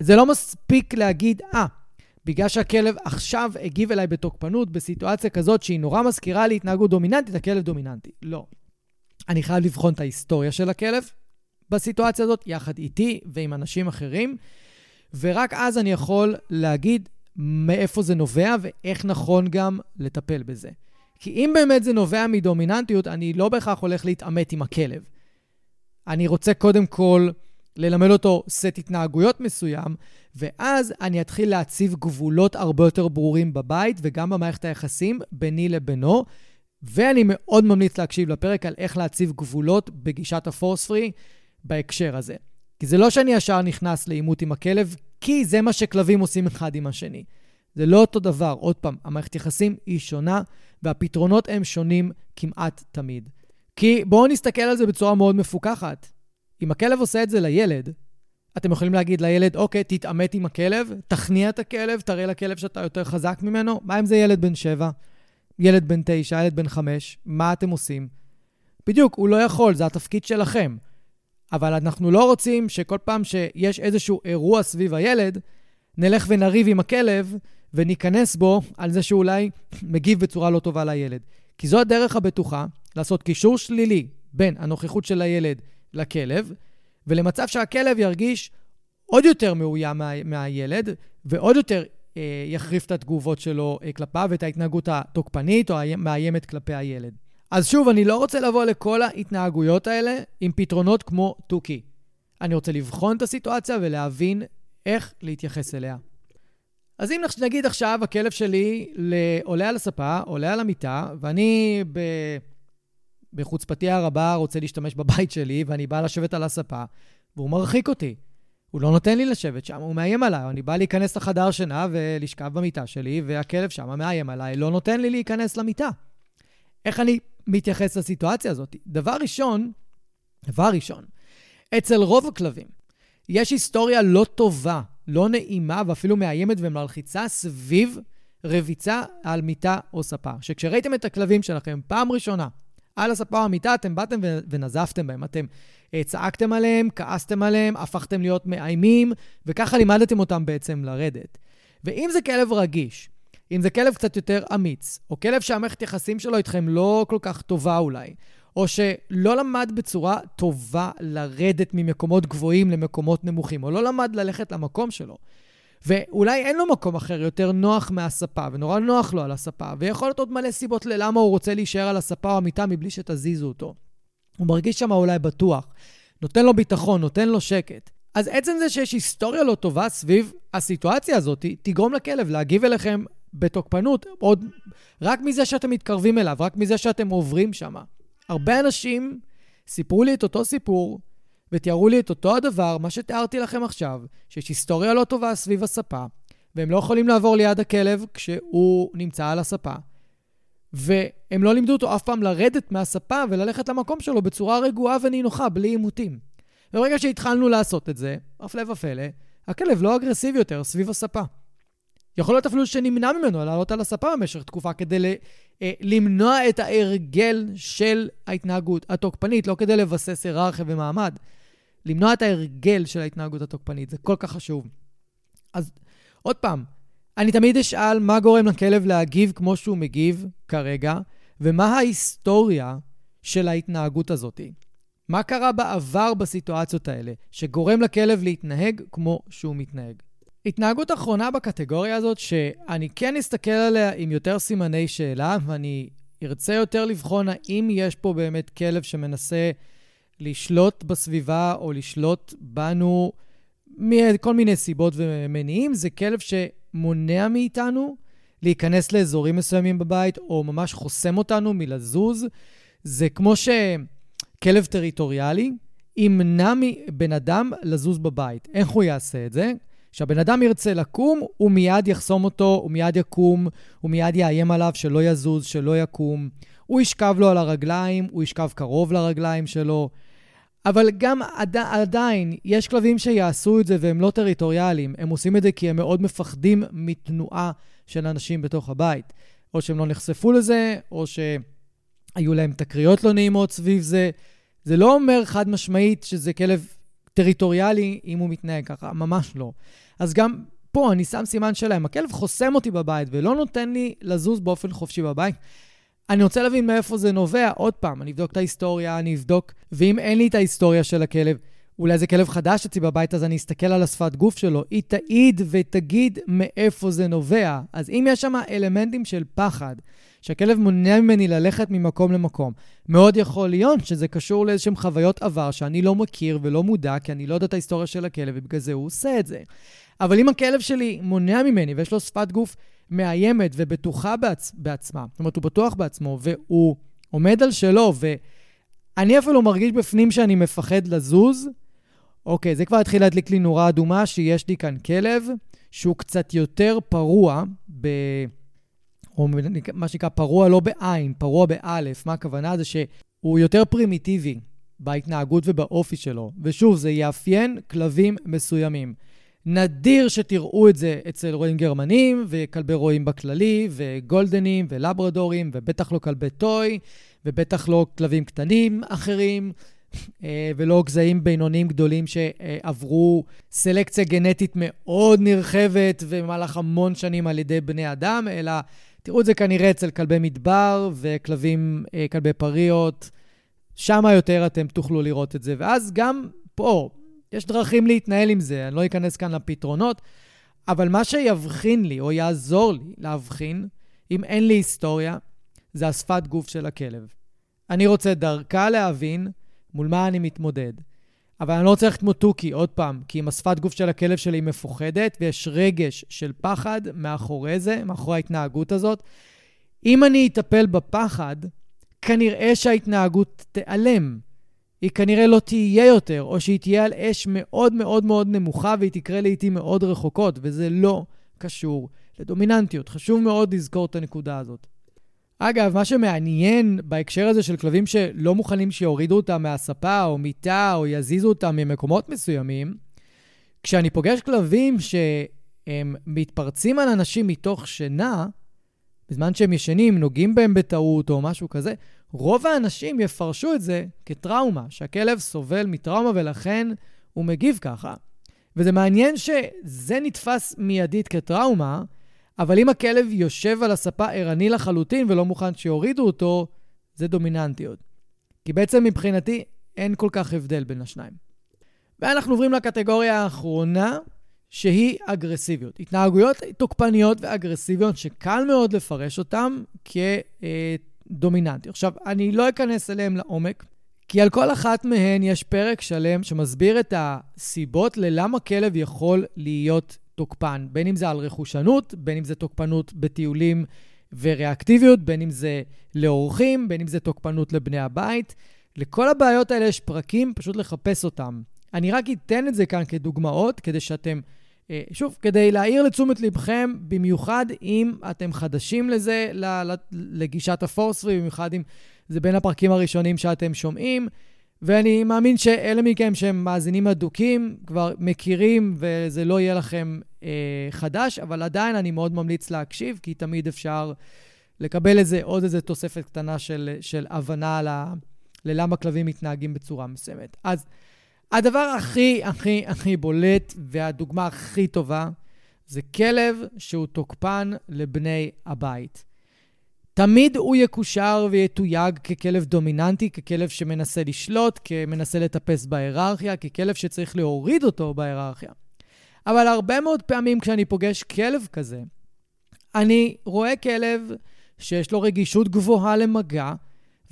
זה לא מספיק להגיד, אה, ah, בגלל שהכלב עכשיו הגיב אליי בתוקפנות, בסיטואציה כזאת שהיא נורא מזכירה לי התנהגות דומיננטית, הכלב דומיננטי. לא. אני חייב לבחון את ההיסטוריה של הכלב בסיטואציה הזאת, יחד איתי ועם אנשים אחרים, ורק אז אני יכול להגיד מאיפה זה נובע ואיך נכון גם לטפל בזה. כי אם באמת זה נובע מדומיננטיות, אני לא בהכרח הולך להתעמת עם הכלב. אני רוצה קודם כל ללמד אותו סט התנהגויות מסוים, ואז אני אתחיל להציב גבולות הרבה יותר ברורים בבית וגם במערכת היחסים ביני לבינו. ואני מאוד ממליץ להקשיב לפרק על איך להציב גבולות בגישת הפורס פרי בהקשר הזה. כי זה לא שאני ישר נכנס לעימות עם הכלב, כי זה מה שכלבים עושים אחד עם השני. זה לא אותו דבר. עוד פעם, המערכת יחסים היא שונה, והפתרונות הם שונים כמעט תמיד. כי בואו נסתכל על זה בצורה מאוד מפוקחת. אם הכלב עושה את זה לילד, אתם יכולים להגיד לילד, אוקיי, תתעמת עם הכלב, תכניע את הכלב, תראה לכלב שאתה יותר חזק ממנו. מה אם זה ילד בן שבע, ילד בן תשע, ילד בן חמש? מה אתם עושים? בדיוק, הוא לא יכול, זה התפקיד שלכם. אבל אנחנו לא רוצים שכל פעם שיש איזשהו אירוע סביב הילד, נלך ונריב עם הכלב וניכנס בו על זה שאולי מגיב בצורה לא טובה לילד. כי זו הדרך הבטוחה לעשות קישור שלילי בין הנוכחות של הילד לכלב, ולמצב שהכלב ירגיש עוד יותר מאוים מה, מהילד, ועוד יותר אה, יחריף את התגובות שלו אה, כלפיו ואת ההתנהגות התוקפנית או המאיימת כלפי הילד. אז שוב, אני לא רוצה לבוא לכל ההתנהגויות האלה עם פתרונות כמו תוכי. אני רוצה לבחון את הסיטואציה ולהבין איך להתייחס אליה. אז אם נגיד עכשיו הכלב שלי עולה על הספה, עולה על המיטה, ואני ב... בחוצפתי הרבה רוצה להשתמש בבית שלי, ואני בא לשבת על הספה, והוא מרחיק אותי. הוא לא נותן לי לשבת שם, הוא מאיים עליי. אני בא להיכנס לחדר שינה ולשכב במיטה שלי, והכלב שם מאיים עליי, לא נותן לי להיכנס למיטה. איך אני מתייחס לסיטואציה הזאת? דבר ראשון, דבר ראשון, אצל רוב הכלבים יש היסטוריה לא טובה, לא נעימה ואפילו מאיימת ומלחיצה סביב רביצה על מיטה או ספה. שכשראיתם את הכלבים שלכם פעם ראשונה על הספה או המיטה, אתם באתם ונזפתם בהם. אתם אה, צעקתם עליהם, כעסתם עליהם, הפכתם להיות מאיימים, וככה לימדתם אותם בעצם לרדת. ואם זה כלב רגיש, אם זה כלב קצת יותר אמיץ, או כלב שהמערכת יחסים שלו איתכם לא כל כך טובה אולי, או שלא למד בצורה טובה לרדת ממקומות גבוהים למקומות נמוכים, או לא למד ללכת למקום שלו. ואולי אין לו מקום אחר יותר נוח מהספה, ונורא נוח לו על הספה, ויכול להיות עוד מלא סיבות ללמה הוא רוצה להישאר על הספה או המיטה מבלי שתזיזו אותו. הוא מרגיש שם אולי בטוח, נותן לו ביטחון, נותן לו שקט. אז עצם זה שיש היסטוריה לא טובה סביב הסיטואציה הזאת, תגרום לכלב להגיב אליכם בתוקפנות, עוד רק מזה שאתם מתקרבים אליו, רק מזה שאתם עוברים שם. הרבה אנשים סיפרו לי את אותו סיפור ותיארו לי את אותו הדבר, מה שתיארתי לכם עכשיו, שיש היסטוריה לא טובה סביב הספה, והם לא יכולים לעבור ליד הכלב כשהוא נמצא על הספה. והם לא לימדו אותו אף פעם לרדת מהספה וללכת למקום שלו בצורה רגועה ונינוחה, בלי עימותים. וברגע שהתחלנו לעשות את זה, הפלא ופלא, הכלב לא אגרסיבי יותר סביב הספה. יכול להיות אפילו שנמנע ממנו לעלות על הספה במשך תקופה כדי ל, אה, למנוע את ההרגל של ההתנהגות התוקפנית, לא כדי לבסס היררכיה ומעמד. למנוע את ההרגל של ההתנהגות התוקפנית, זה כל כך חשוב. אז עוד פעם, אני תמיד אשאל מה גורם לכלב להגיב כמו שהוא מגיב כרגע, ומה ההיסטוריה של ההתנהגות הזאת. מה קרה בעבר בסיטואציות האלה, שגורם לכלב להתנהג כמו שהוא מתנהג. התנהגות אחרונה בקטגוריה הזאת, שאני כן אסתכל עליה עם יותר סימני שאלה, ואני ארצה יותר לבחון האם יש פה באמת כלב שמנסה לשלוט בסביבה או לשלוט בנו מכל מיני סיבות ומניעים, זה כלב שמונע מאיתנו להיכנס לאזורים מסוימים בבית, או ממש חוסם אותנו מלזוז. זה כמו שכלב טריטוריאלי ימנע מבן אדם לזוז בבית. איך הוא יעשה את זה? כשהבן אדם ירצה לקום, הוא מיד יחסום אותו, הוא מיד יקום, הוא מיד יאיים עליו שלא יזוז, שלא יקום. הוא ישכב לו על הרגליים, הוא ישכב קרוב לרגליים שלו. אבל גם עד, עדיין, יש כלבים שיעשו את זה והם לא טריטוריאליים. הם עושים את זה כי הם מאוד מפחדים מתנועה של אנשים בתוך הבית. או שהם לא נחשפו לזה, או שהיו להם תקריות לא נעימות סביב זה. זה לא אומר חד משמעית שזה כלב טריטוריאלי אם הוא מתנהג ככה, ממש לא. אז גם פה אני שם סימן שלהם. הכלב חוסם אותי בבית ולא נותן לי לזוז באופן חופשי בבית. אני רוצה להבין מאיפה זה נובע. עוד פעם, אני אבדוק את ההיסטוריה, אני אבדוק, ואם אין לי את ההיסטוריה של הכלב, אולי זה כלב חדש אצלי בבית, אז אני אסתכל על השפת גוף שלו. היא תעיד ותגיד מאיפה זה נובע. אז אם יש שם אלמנטים של פחד, שהכלב מונע ממני ללכת ממקום למקום, מאוד יכול להיות שזה קשור לאיזשהם חוויות עבר שאני לא מכיר ולא מודע, כי אני לא יודע את ההיסטוריה של הכלב, ובגלל זה הוא עושה את זה. אבל אם הכלב שלי מונע ממני ויש לו שפת גוף מאיימת ובטוחה בעצ... בעצמה, זאת אומרת, הוא בטוח בעצמו, והוא עומד על שלו, ואני אפילו מרגיש בפנים שאני מפחד לזוז, אוקיי, זה כבר התחיל להדליק לי נורה אדומה, שיש לי כאן כלב שהוא קצת יותר פרוע, ב... או מה שנקרא פרוע לא בעין, פרוע באלף. מה הכוונה? זה שהוא יותר פרימיטיבי בהתנהגות ובאופי שלו. ושוב, זה יאפיין כלבים מסוימים. נדיר שתראו את זה אצל רועים גרמנים, וכלבי רועים בכללי, וגולדנים, ולברדורים, ובטח לא כלבי טוי, ובטח לא כלבים קטנים אחרים, אה, ולא גזעים בינוניים גדולים שעברו סלקציה גנטית מאוד נרחבת במהלך המון שנים על ידי בני אדם, אלא תראו את זה כנראה אצל כלבי מדבר וכלבים, אה, כלבי פריות. שם יותר אתם תוכלו לראות את זה. ואז גם פה, יש דרכים להתנהל עם זה, אני לא אכנס כאן לפתרונות, אבל מה שיבחין לי, או יעזור לי להבחין, אם אין לי היסטוריה, זה השפת גוף של הכלב. אני רוצה דרכה להבין מול מה אני מתמודד. אבל אני לא רוצה ללכת כמו תוכי, עוד פעם, כי אם השפת גוף של הכלב שלי היא מפוחדת, ויש רגש של פחד מאחורי זה, מאחורי ההתנהגות הזאת. אם אני אטפל בפחד, כנראה שההתנהגות תיעלם. היא כנראה לא תהיה יותר, או שהיא תהיה על אש מאוד מאוד מאוד נמוכה והיא תקרה לעיתים מאוד רחוקות, וזה לא קשור לדומיננטיות. חשוב מאוד לזכור את הנקודה הזאת. אגב, מה שמעניין בהקשר הזה של כלבים שלא מוכנים שיורידו אותם מהספה או מיטה או יזיזו אותם ממקומות מסוימים, כשאני פוגש כלבים שהם מתפרצים על אנשים מתוך שינה, בזמן שהם ישנים, נוגעים בהם בטעות או משהו כזה, רוב האנשים יפרשו את זה כטראומה, שהכלב סובל מטראומה ולכן הוא מגיב ככה. וזה מעניין שזה נתפס מיידית כטראומה, אבל אם הכלב יושב על הספה ערני לחלוטין ולא מוכן שיורידו אותו, זה דומיננטיות. כי בעצם מבחינתי אין כל כך הבדל בין השניים. ואנחנו עוברים לקטגוריה האחרונה, שהיא אגרסיביות. התנהגויות תוקפניות ואגרסיביות שקל מאוד לפרש אותן כדומיננטיות. עכשיו, אני לא אכנס אליהן לעומק, כי על כל אחת מהן יש פרק שלם שמסביר את הסיבות ללמה כלב יכול להיות תוקפן, בין אם זה על רכושנות, בין אם זה תוקפנות בטיולים וריאקטיביות, בין אם זה לאורחים, בין אם זה תוקפנות לבני הבית. לכל הבעיות האלה יש פרקים, פשוט לחפש אותם. אני רק אתן את זה כאן כדוגמאות, כדי שאתם, שוב, כדי להעיר לתשומת לבכם, במיוחד אם אתם חדשים לזה, לגישת הפורספרי, במיוחד אם זה בין הפרקים הראשונים שאתם שומעים. ואני מאמין שאלה מכם שהם מאזינים אדוקים כבר מכירים וזה לא יהיה לכם אה, חדש, אבל עדיין אני מאוד ממליץ להקשיב, כי תמיד אפשר לקבל איזה, עוד איזה תוספת קטנה של, של הבנה ללמה כלבים מתנהגים בצורה מסוימת. אז הדבר הכי הכי הכי בולט והדוגמה הכי טובה זה כלב שהוא תוקפן לבני הבית. תמיד הוא יקושר ויתויג ככלב דומיננטי, ככלב שמנסה לשלוט, כמנסה לטפס בהיררכיה, ככלב שצריך להוריד אותו בהיררכיה. אבל הרבה מאוד פעמים כשאני פוגש כלב כזה, אני רואה כלב שיש לו רגישות גבוהה למגע,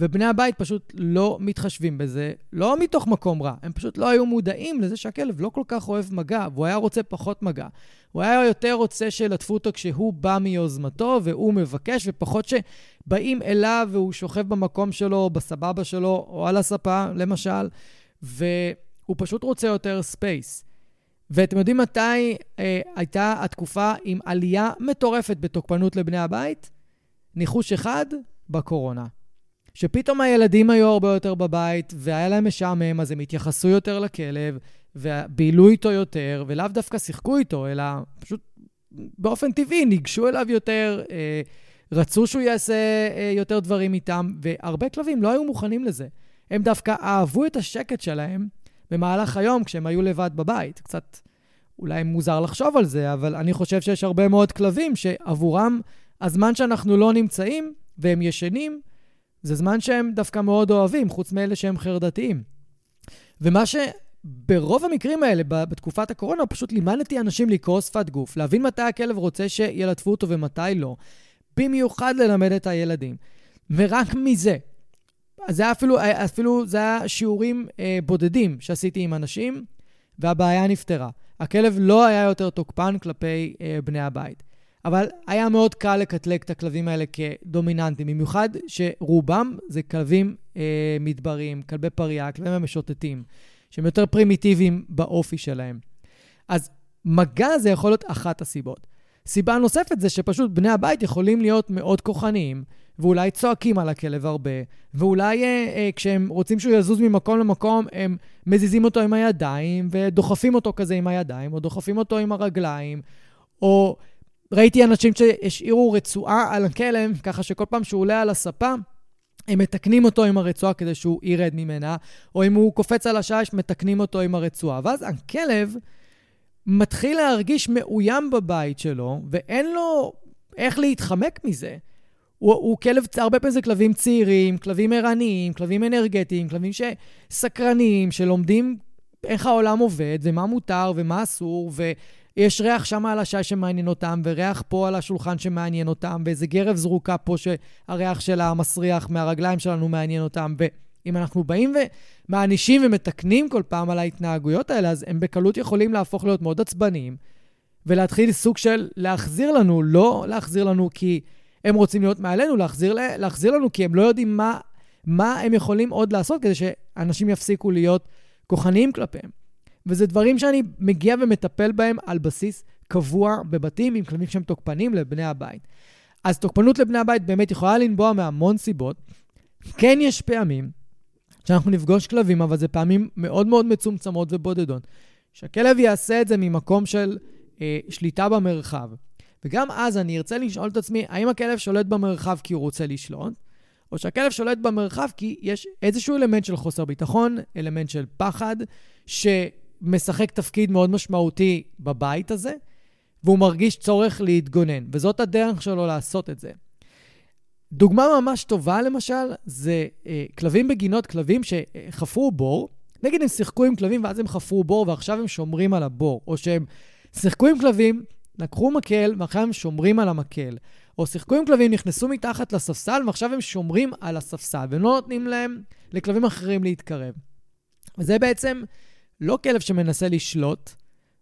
ובני הבית פשוט לא מתחשבים בזה, לא מתוך מקום רע, הם פשוט לא היו מודעים לזה שהכלב לא כל כך אוהב מגע, והוא היה רוצה פחות מגע. הוא היה יותר רוצה שילטפו אותו כשהוא בא מיוזמתו והוא מבקש, ופחות שבאים אליו והוא שוכב במקום שלו, בסבבה שלו, או על הספה, למשל, והוא פשוט רוצה יותר space. ואתם יודעים מתי אה, הייתה התקופה עם עלייה מטורפת בתוקפנות לבני הבית? ניחוש אחד, בקורונה. שפתאום הילדים היו הרבה יותר בבית, והיה להם משעמם, אז הם התייחסו יותר לכלב, ובילו איתו יותר, ולאו דווקא שיחקו איתו, אלא פשוט באופן טבעי ניגשו אליו יותר, אה, רצו שהוא יעשה אה, יותר דברים איתם, והרבה כלבים לא היו מוכנים לזה. הם דווקא אהבו את השקט שלהם במהלך היום כשהם היו לבד בבית. קצת אולי מוזר לחשוב על זה, אבל אני חושב שיש הרבה מאוד כלבים שעבורם הזמן שאנחנו לא נמצאים והם ישנים, זה זמן שהם דווקא מאוד אוהבים, חוץ מאלה שהם חרדתיים. ומה שברוב המקרים האלה, בתקופת הקורונה, פשוט לימדתי אנשים לקרוא שפת גוף, להבין מתי הכלב רוצה שילטפו אותו ומתי לא. במיוחד ללמד את הילדים. ורק מזה, זה היה אפילו, אפילו זה היה שיעורים אה, בודדים שעשיתי עם אנשים, והבעיה נפתרה. הכלב לא היה יותר תוקפן כלפי אה, בני הבית. אבל היה מאוד קל לקטלג את הכלבים האלה כדומיננטיים, במיוחד שרובם זה כלבים אה, מדבריים, כלבי פריה, כלבים המשוטטים, שהם יותר פרימיטיביים באופי שלהם. אז מגע זה יכול להיות אחת הסיבות. סיבה נוספת זה שפשוט בני הבית יכולים להיות מאוד כוחניים, ואולי צועקים על הכלב הרבה, ואולי אה, אה, כשהם רוצים שהוא יזוז ממקום למקום, הם מזיזים אותו עם הידיים, ודוחפים אותו כזה עם הידיים, או דוחפים אותו עם הרגליים, או ראיתי אנשים שהשאירו רצועה על הכלב, ככה שכל פעם שהוא עולה על הספה, הם מתקנים אותו עם הרצועה כדי שהוא ירד ממנה, או אם הוא קופץ על השש, מתקנים אותו עם הרצועה. ואז הכלב מתחיל להרגיש מאוים בבית שלו, ואין לו איך להתחמק מזה. הוא, הוא כלב, הרבה פעמים זה כלבים צעירים, כלבים ערניים, כלבים אנרגטיים, כלבים שסקרניים, שלומדים איך העולם עובד, ומה מותר ומה אסור. יש ריח שם על השי שמעניין אותם, וריח פה על השולחן שמעניין אותם, ואיזה גרב זרוקה פה שהריח שלה מסריח מהרגליים שלנו מעניין אותם. ואם אנחנו באים ומענישים ומתקנים כל פעם על ההתנהגויות האלה, אז הם בקלות יכולים להפוך להיות מאוד עצבניים, ולהתחיל סוג של להחזיר לנו, לא להחזיר לנו כי הם רוצים להיות מעלינו, להחזיר, להחזיר לנו כי הם לא יודעים מה, מה הם יכולים עוד לעשות כדי שאנשים יפסיקו להיות כוחניים כלפיהם. וזה דברים שאני מגיע ומטפל בהם על בסיס קבוע בבתים עם כלבים שהם תוקפנים לבני הבית. אז תוקפנות לבני הבית באמת יכולה לנבוע מהמון סיבות. כן יש פעמים שאנחנו נפגוש כלבים, אבל זה פעמים מאוד מאוד מצומצמות ובודדות, שהכלב יעשה את זה ממקום של אה, שליטה במרחב. וגם אז אני ארצה לשאול את עצמי, האם הכלב שולט במרחב כי הוא רוצה לשלוט, או שהכלב שולט במרחב כי יש איזשהו אלמנט של חוסר ביטחון, אלמנט של פחד, ש... משחק תפקיד מאוד משמעותי בבית הזה, והוא מרגיש צורך להתגונן, וזאת הדרך שלו לעשות את זה. דוגמה ממש טובה, למשל, זה אה, כלבים בגינות, כלבים שחפרו בור. נגיד הם שיחקו עם כלבים ואז הם חפרו בור ועכשיו הם שומרים על הבור. או שהם שיחקו עם כלבים, לקחו מקל ועכשיו הם שומרים על המקל. או שיחקו עם כלבים, נכנסו מתחת לספסל ועכשיו הם שומרים על הספסל ולא נותנים להם, לכלבים אחרים להתקרב. וזה בעצם לא כלב שמנסה לשלוט,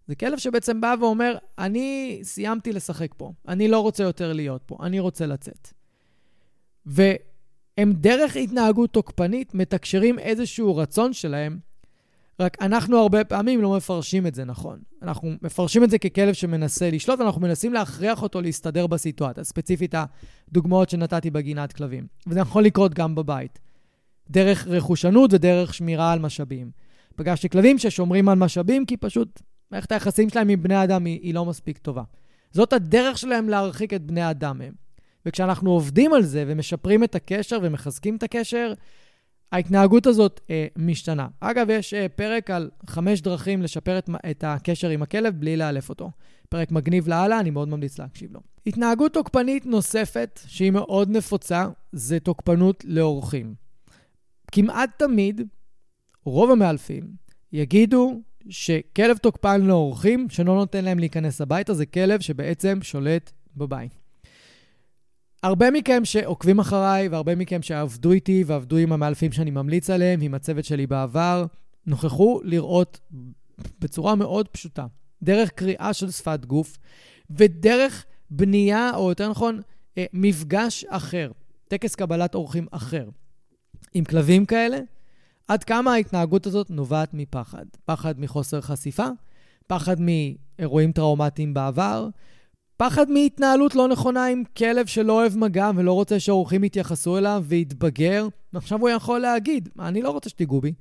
זה כלב שבעצם בא ואומר, אני סיימתי לשחק פה, אני לא רוצה יותר להיות פה, אני רוצה לצאת. הם דרך התנהגות תוקפנית מתקשרים איזשהו רצון שלהם, רק אנחנו הרבה פעמים לא מפרשים את זה נכון. אנחנו מפרשים את זה ככלב שמנסה לשלוט, ואנחנו מנסים להכריח אותו להסתדר בסיטואציה, ספציפית הדוגמאות שנתתי בגינת כלבים. וזה יכול לקרות גם בבית, דרך רכושנות ודרך שמירה על משאבים. פגשתי כלבים ששומרים על משאבים כי פשוט מערכת היחסים שלהם עם בני אדם היא, היא לא מספיק טובה. זאת הדרך שלהם להרחיק את בני אדם מהם. וכשאנחנו עובדים על זה ומשפרים את הקשר ומחזקים את הקשר, ההתנהגות הזאת אה, משתנה. אגב, יש אה, פרק על חמש דרכים לשפר את, את הקשר עם הכלב בלי לאלף אותו. פרק מגניב לאללה, אני מאוד ממליץ להקשיב לו. התנהגות תוקפנית נוספת, שהיא מאוד נפוצה, זה תוקפנות לאורחים. כמעט תמיד, רוב המאלפים יגידו שכלב תוקפן לאורחים, שלא נותן להם להיכנס הביתה, זה כלב שבעצם שולט בבית. הרבה מכם שעוקבים אחריי, והרבה מכם שעבדו איתי ועבדו עם המאלפים שאני ממליץ עליהם, עם הצוות שלי בעבר, נוכחו לראות בצורה מאוד פשוטה, דרך קריאה של שפת גוף, ודרך בנייה, או יותר נכון, אה, מפגש אחר, טקס קבלת אורחים אחר, עם כלבים כאלה, עד כמה ההתנהגות הזאת נובעת מפחד. פחד מחוסר חשיפה, פחד מאירועים טראומטיים בעבר, פחד מהתנהלות לא נכונה עם כלב שלא אוהב מגע ולא רוצה שהאורחים יתייחסו אליו ויתבגר, ועכשיו הוא יכול להגיד, אני לא רוצה שתיגעו בי,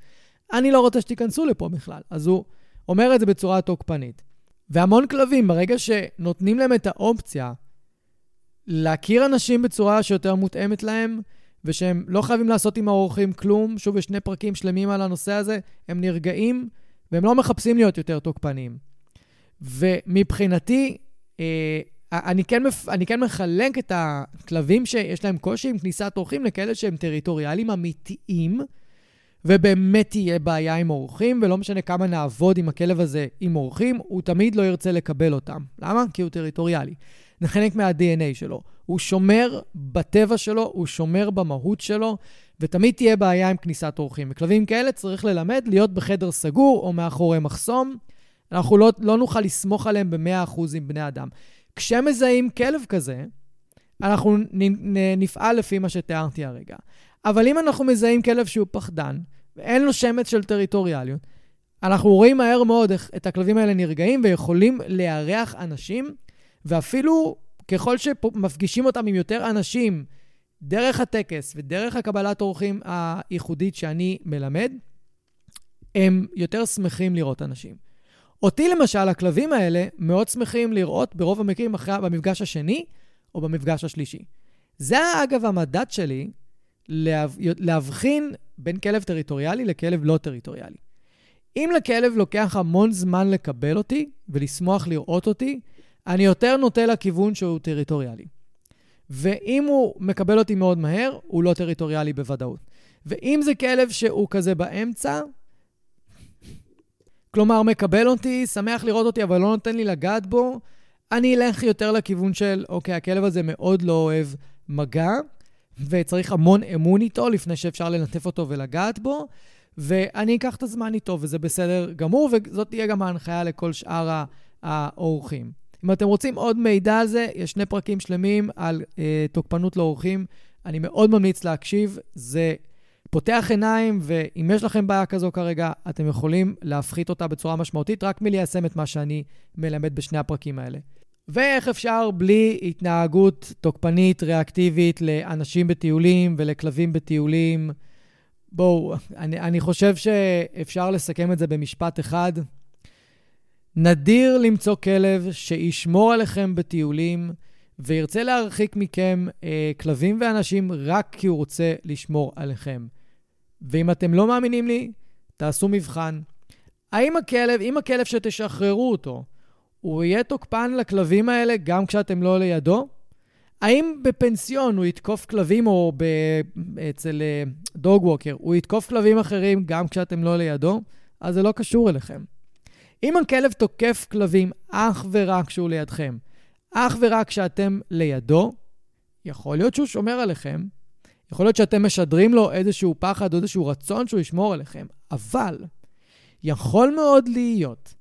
אני לא רוצה שתיכנסו לפה בכלל. אז הוא אומר את זה בצורה תוקפנית. והמון כלבים, ברגע שנותנים להם את האופציה להכיר אנשים בצורה שיותר מותאמת להם, ושהם לא חייבים לעשות עם האורחים כלום, שוב, יש שני פרקים שלמים על הנושא הזה, הם נרגעים, והם לא מחפשים להיות יותר תוקפניים. ומבחינתי, אה, אני, כן מפ... אני כן מחלק את הכלבים שיש להם קושי עם כניסת אורחים לכאלה שהם טריטוריאליים אמיתיים, ובאמת תהיה בעיה עם אורחים, ולא משנה כמה נעבוד עם הכלב הזה עם אורחים, הוא תמיד לא ירצה לקבל אותם. למה? כי הוא טריטוריאלי. זה חלק מה-DNA שלו. הוא שומר בטבע שלו, הוא שומר במהות שלו, ותמיד תהיה בעיה עם כניסת אורחים. וכלבים כאלה צריך ללמד להיות בחדר סגור או מאחורי מחסום. אנחנו לא, לא נוכל לסמוך עליהם ב-100% עם בני אדם. כשמזהים כלב כזה, אנחנו נפעל לפי מה שתיארתי הרגע. אבל אם אנחנו מזהים כלב שהוא פחדן, ואין לו שמץ של טריטוריאליות, אנחנו רואים מהר מאוד איך את הכלבים האלה נרגעים ויכולים לארח אנשים, ואפילו ככל שמפגישים אותם עם יותר אנשים דרך הטקס ודרך הקבלת אורחים הייחודית שאני מלמד, הם יותר שמחים לראות אנשים. אותי למשל, הכלבים האלה מאוד שמחים לראות ברוב המקרים אחרי, במפגש השני או במפגש השלישי. זה אגב המדד שלי להב... להבחין בין כלב טריטוריאלי לכלב לא טריטוריאלי. אם לכלב לוקח המון זמן לקבל אותי ולשמוח לראות אותי, אני יותר נוטה לכיוון שהוא טריטוריאלי. ואם הוא מקבל אותי מאוד מהר, הוא לא טריטוריאלי בוודאות. ואם זה כלב שהוא כזה באמצע, כלומר, מקבל אותי, שמח לראות אותי, אבל לא נותן לי לגעת בו, אני אלך יותר לכיוון של, אוקיי, הכלב הזה מאוד לא אוהב מגע, וצריך המון אמון איתו לפני שאפשר לנטף אותו ולגעת בו, ואני אקח את הזמן איתו, וזה בסדר גמור, וזאת תהיה גם ההנחיה לכל שאר האורחים. אם אתם רוצים עוד מידע על זה, יש שני פרקים שלמים על אה, תוקפנות לאורחים. אני מאוד ממליץ להקשיב, זה פותח עיניים, ואם יש לכם בעיה כזו כרגע, אתם יכולים להפחית אותה בצורה משמעותית רק מליישם את מה שאני מלמד בשני הפרקים האלה. ואיך אפשר בלי התנהגות תוקפנית, ריאקטיבית לאנשים בטיולים ולכלבים בטיולים? בואו, אני, אני חושב שאפשר לסכם את זה במשפט אחד. נדיר למצוא כלב שישמור עליכם בטיולים וירצה להרחיק מכם אה, כלבים ואנשים רק כי הוא רוצה לשמור עליכם. ואם אתם לא מאמינים לי, תעשו מבחן. האם הכלב, אם הכלב שתשחררו אותו, הוא יהיה תוקפן לכלבים האלה גם כשאתם לא לידו? האם בפנסיון הוא יתקוף כלבים, או ב... אצל דוג אה, ווקר, הוא יתקוף כלבים אחרים גם כשאתם לא לידו? אז זה לא קשור אליכם. אם הכלב תוקף כלבים אך ורק כשהוא לידכם, אך ורק כשאתם לידו, יכול להיות שהוא שומר עליכם, יכול להיות שאתם משדרים לו איזשהו פחד או איזשהו רצון שהוא ישמור עליכם, אבל יכול מאוד להיות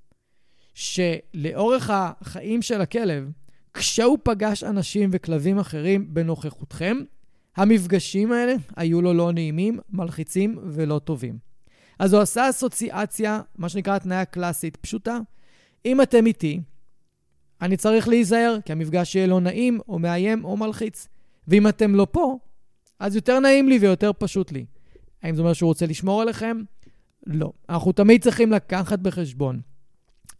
שלאורך החיים של הכלב, כשהוא פגש אנשים וכלבים אחרים בנוכחותכם, המפגשים האלה היו לו לא נעימים, מלחיצים ולא טובים. אז הוא עשה אסוציאציה, מה שנקרא התניה קלאסית פשוטה. אם אתם איתי, אני צריך להיזהר, כי המפגש יהיה לא נעים, או מאיים, או מלחיץ. ואם אתם לא פה, אז יותר נעים לי ויותר פשוט לי. האם זה אומר שהוא רוצה לשמור עליכם? לא. אנחנו תמיד צריכים לקחת בחשבון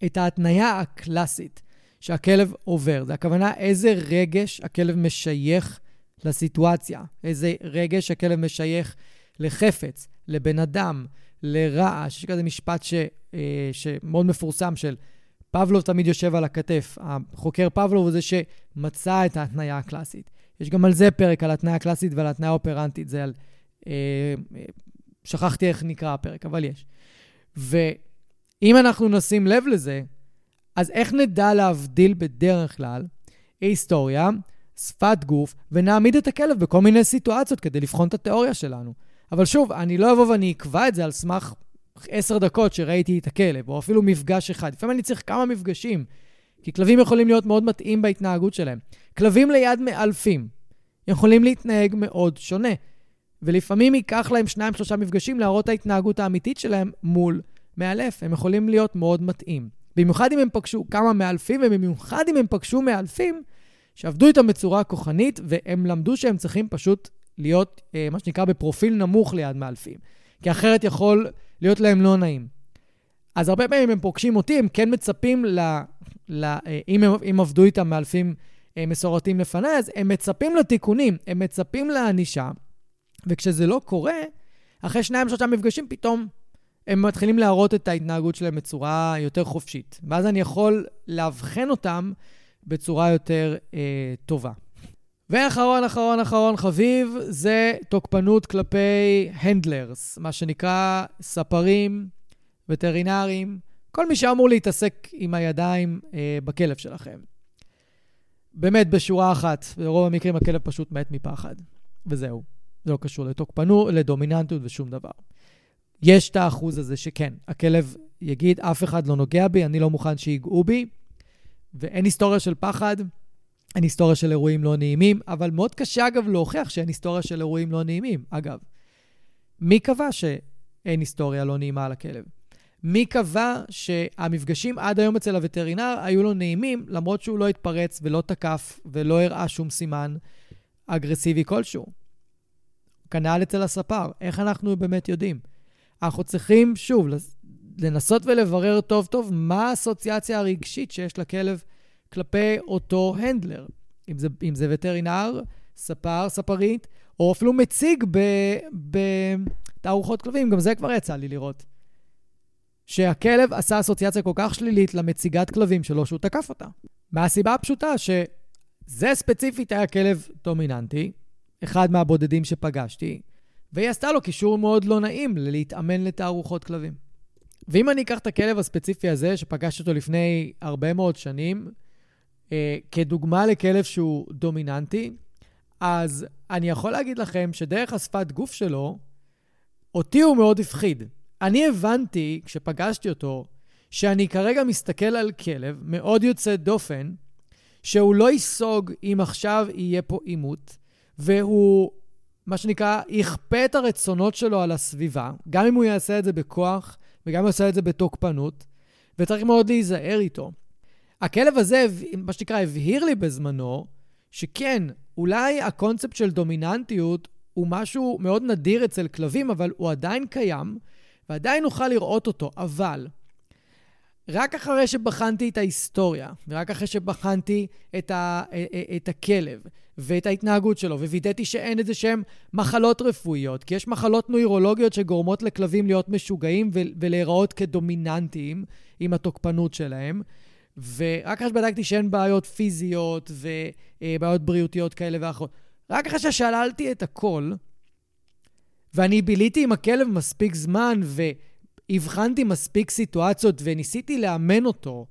את ההתניה הקלאסית שהכלב עובר. זה הכוונה איזה רגש הכלב משייך לסיטואציה, איזה רגש הכלב משייך לחפץ, לבן אדם, לרעש. יש כזה משפט ש, אה, שמאוד מפורסם של פבלוב תמיד יושב על הכתף. החוקר פבלוב הוא זה שמצא את ההתניה הקלאסית. יש גם על זה פרק, על התניה הקלאסית ועל התניה האופרנטית. זה על... אה, אה, שכחתי איך נקרא הפרק, אבל יש. ואם אנחנו נשים לב לזה, אז איך נדע להבדיל בדרך כלל היסטוריה, שפת גוף, ונעמיד את הכלב בכל מיני סיטואציות כדי לבחון את התיאוריה שלנו? אבל שוב, אני לא אבוא ואני אקבע את זה על סמך עשר דקות שראיתי את הכלב, או אפילו מפגש אחד. לפעמים אני צריך כמה מפגשים, כי כלבים יכולים להיות מאוד מתאים בהתנהגות שלהם. כלבים ליד מאלפים יכולים להתנהג מאוד שונה, ולפעמים ייקח להם שניים-שלושה מפגשים להראות את ההתנהגות האמיתית שלהם מול מאלף. הם יכולים להיות מאוד מתאים. במיוחד אם הם פגשו כמה מאלפים, ובמיוחד אם הם פגשו מאלפים שעבדו איתם בצורה כוחנית, והם למדו שהם צריכים פשוט להיות, אה, מה שנקרא, בפרופיל נמוך ליד מאלפים. כי אחרת יכול להיות להם לא נעים. אז הרבה פעמים הם פוגשים אותי, הם כן מצפים ל... ל אה, אם, הם, אם עבדו איתם מאלפים אה, מסורתיים לפניי, אז הם מצפים לתיקונים, הם מצפים לענישה, וכשזה לא קורה, אחרי שניים-שלושה מפגשים, פתאום הם מתחילים להראות את ההתנהגות שלהם בצורה יותר חופשית. ואז אני יכול לאבחן אותם בצורה יותר אה, טובה. ואחרון, אחרון, אחרון חביב, זה תוקפנות כלפי הנדלרס, מה שנקרא ספרים, וטרינרים, כל מי שאמור להתעסק עם הידיים אה, בכלב שלכם. באמת, בשורה אחת, ברוב המקרים הכלב פשוט מת מפחד, וזהו. זה לא קשור לתוקפנות, לדומיננטיות ושום דבר. יש את האחוז הזה שכן, הכלב יגיד, אף אחד לא נוגע בי, אני לא מוכן שיגעו בי, ואין היסטוריה של פחד, אין היסטוריה של אירועים לא נעימים, אבל מאוד קשה, אגב, להוכיח שאין היסטוריה של אירועים לא נעימים. אגב, מי קבע שאין היסטוריה לא נעימה על הכלב? מי קבע שהמפגשים עד היום אצל הווטרינר היו לו נעימים, למרות שהוא לא התפרץ ולא תקף ולא הראה שום סימן אגרסיבי כלשהו? כנ"ל אצל הספר, איך אנחנו באמת יודעים? אנחנו צריכים, שוב, לנסות ולברר טוב טוב מה האסוציאציה הרגשית שיש לכלב כלפי אותו הנדלר. אם זה, אם זה וטרינר, ספר, ספרית, או אפילו מציג בתערוכות כלבים, גם זה כבר יצא לי לראות. שהכלב עשה אסוציאציה כל כך שלילית למציגת כלבים שלו שהוא תקף אותה. מהסיבה הפשוטה שזה ספציפית היה כלב דומיננטי, אחד מהבודדים שפגשתי, והיא עשתה לו קישור מאוד לא נעים להתאמן לתערוכות כלבים. ואם אני אקח את הכלב הספציפי הזה, שפגשתי אותו לפני הרבה מאוד שנים, אה, כדוגמה לכלב שהוא דומיננטי, אז אני יכול להגיד לכם שדרך השפת גוף שלו, אותי הוא מאוד הפחיד. אני הבנתי, כשפגשתי אותו, שאני כרגע מסתכל על כלב מאוד יוצא דופן, שהוא לא ייסוג אם עכשיו יהיה פה עימות, והוא, מה שנקרא, יכפה את הרצונות שלו על הסביבה, גם אם הוא יעשה את זה בכוח וגם אם הוא יעשה את זה בתוקפנות, וצריך מאוד להיזהר איתו. הכלב הזה, מה שנקרא, הבהיר לי בזמנו, שכן, אולי הקונספט של דומיננטיות הוא משהו מאוד נדיר אצל כלבים, אבל הוא עדיין קיים, ועדיין נוכל לראות אותו, אבל רק אחרי שבחנתי את ההיסטוריה, ורק אחרי שבחנתי את, ה, את הכלב ואת ההתנהגות שלו, ווידאתי שאין איזה שהם מחלות רפואיות, כי יש מחלות נוירולוגיות שגורמות לכלבים להיות משוגעים ולהיראות כדומיננטיים עם התוקפנות שלהם, ורק אחרי שבדקתי שאין בעיות פיזיות ובעיות בריאותיות כאלה ואחרות, רק אחרי ששללתי את הכל, ואני ביליתי עם הכלב מספיק זמן והבחנתי מספיק סיטואציות וניסיתי לאמן אותו,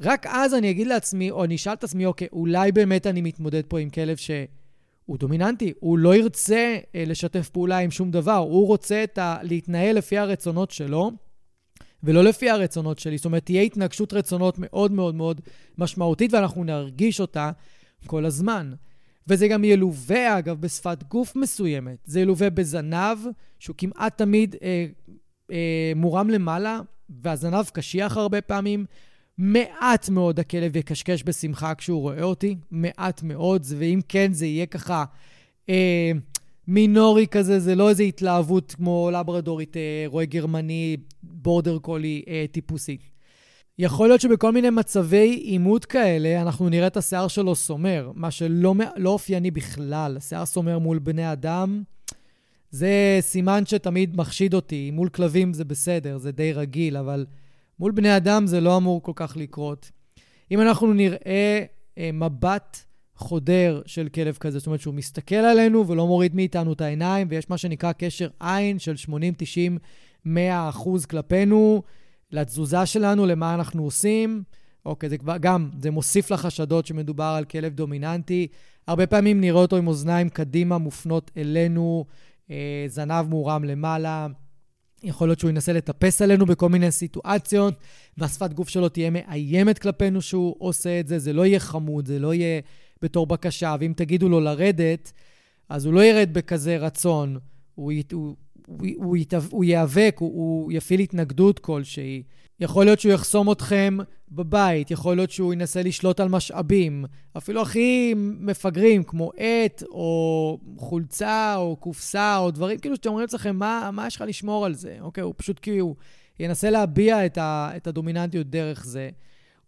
רק אז אני אגיד לעצמי, או אני אשאל את עצמי, אוקיי, אולי באמת אני מתמודד פה עם כלב שהוא דומיננטי, הוא לא ירצה אה, לשתף פעולה עם שום דבר, הוא רוצה ה... להתנהל לפי הרצונות שלו, ולא לפי הרצונות שלי. זאת אומרת, תהיה התנגשות רצונות מאוד מאוד מאוד משמעותית, ואנחנו נרגיש אותה כל הזמן. וזה גם ילווה, אגב, בשפת גוף מסוימת. זה ילווה בזנב, שהוא כמעט תמיד אה, אה, מורם למעלה, והזנב קשיח הרבה פעמים. מעט מאוד הכלב יקשקש בשמחה כשהוא רואה אותי, מעט מאוד, ואם כן, זה יהיה ככה אה, מינורי כזה, זה לא איזו התלהבות כמו לברדורית, אה, רואה גרמני, בורדר קולי אה, טיפוסי. יכול להיות שבכל מיני מצבי עימות כאלה, אנחנו נראה את השיער שלו סומר, מה שלא לא אופייני בכלל. שיער סומר מול בני אדם, זה סימן שתמיד מחשיד אותי. מול כלבים זה בסדר, זה די רגיל, אבל מול בני אדם זה לא אמור כל כך לקרות. אם אנחנו נראה אה, מבט חודר של כלב כזה, זאת אומרת שהוא מסתכל עלינו ולא מוריד מאיתנו את העיניים, ויש מה שנקרא קשר עין של 80, 90, 100 אחוז כלפינו, לתזוזה שלנו, למה אנחנו עושים. אוקיי, זה כבר, גם, זה מוסיף לחשדות שמדובר על כלב דומיננטי. הרבה פעמים נראה אותו עם אוזניים קדימה מופנות אלינו, אה, זנב מורם למעלה. יכול להיות שהוא ינסה לטפס עלינו בכל מיני סיטואציות, והשפת גוף שלו תהיה מאיימת כלפינו שהוא עושה את זה. זה לא יהיה חמוד, זה לא יהיה בתור בקשה, ואם תגידו לו לרדת, אז הוא לא ירד בכזה רצון. הוא, הוא, הוא, הוא, הוא ייאבק, הוא, הוא יפעיל התנגדות כלשהי. יכול להיות שהוא יחסום אתכם בבית, יכול להיות שהוא ינסה לשלוט על משאבים, אפילו הכי מפגרים, כמו עט, או חולצה, או קופסה, או דברים כאילו שאתם אומרים לעצמכם, מה, מה יש לך לשמור על זה? אוקיי, הוא פשוט כאילו ינסה להביע את, ה, את הדומיננטיות דרך זה.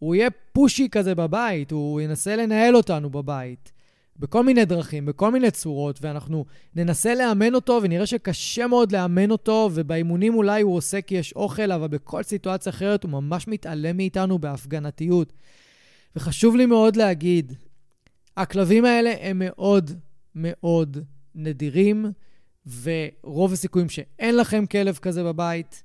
הוא יהיה פושי כזה בבית, הוא ינסה לנהל אותנו בבית. בכל מיני דרכים, בכל מיני צורות, ואנחנו ננסה לאמן אותו, ונראה שקשה מאוד לאמן אותו, ובאימונים אולי הוא עושה כי יש אוכל, אבל בכל סיטואציה אחרת הוא ממש מתעלם מאיתנו בהפגנתיות. וחשוב לי מאוד להגיד, הכלבים האלה הם מאוד מאוד נדירים, ורוב הסיכויים שאין לכם כלב כזה בבית,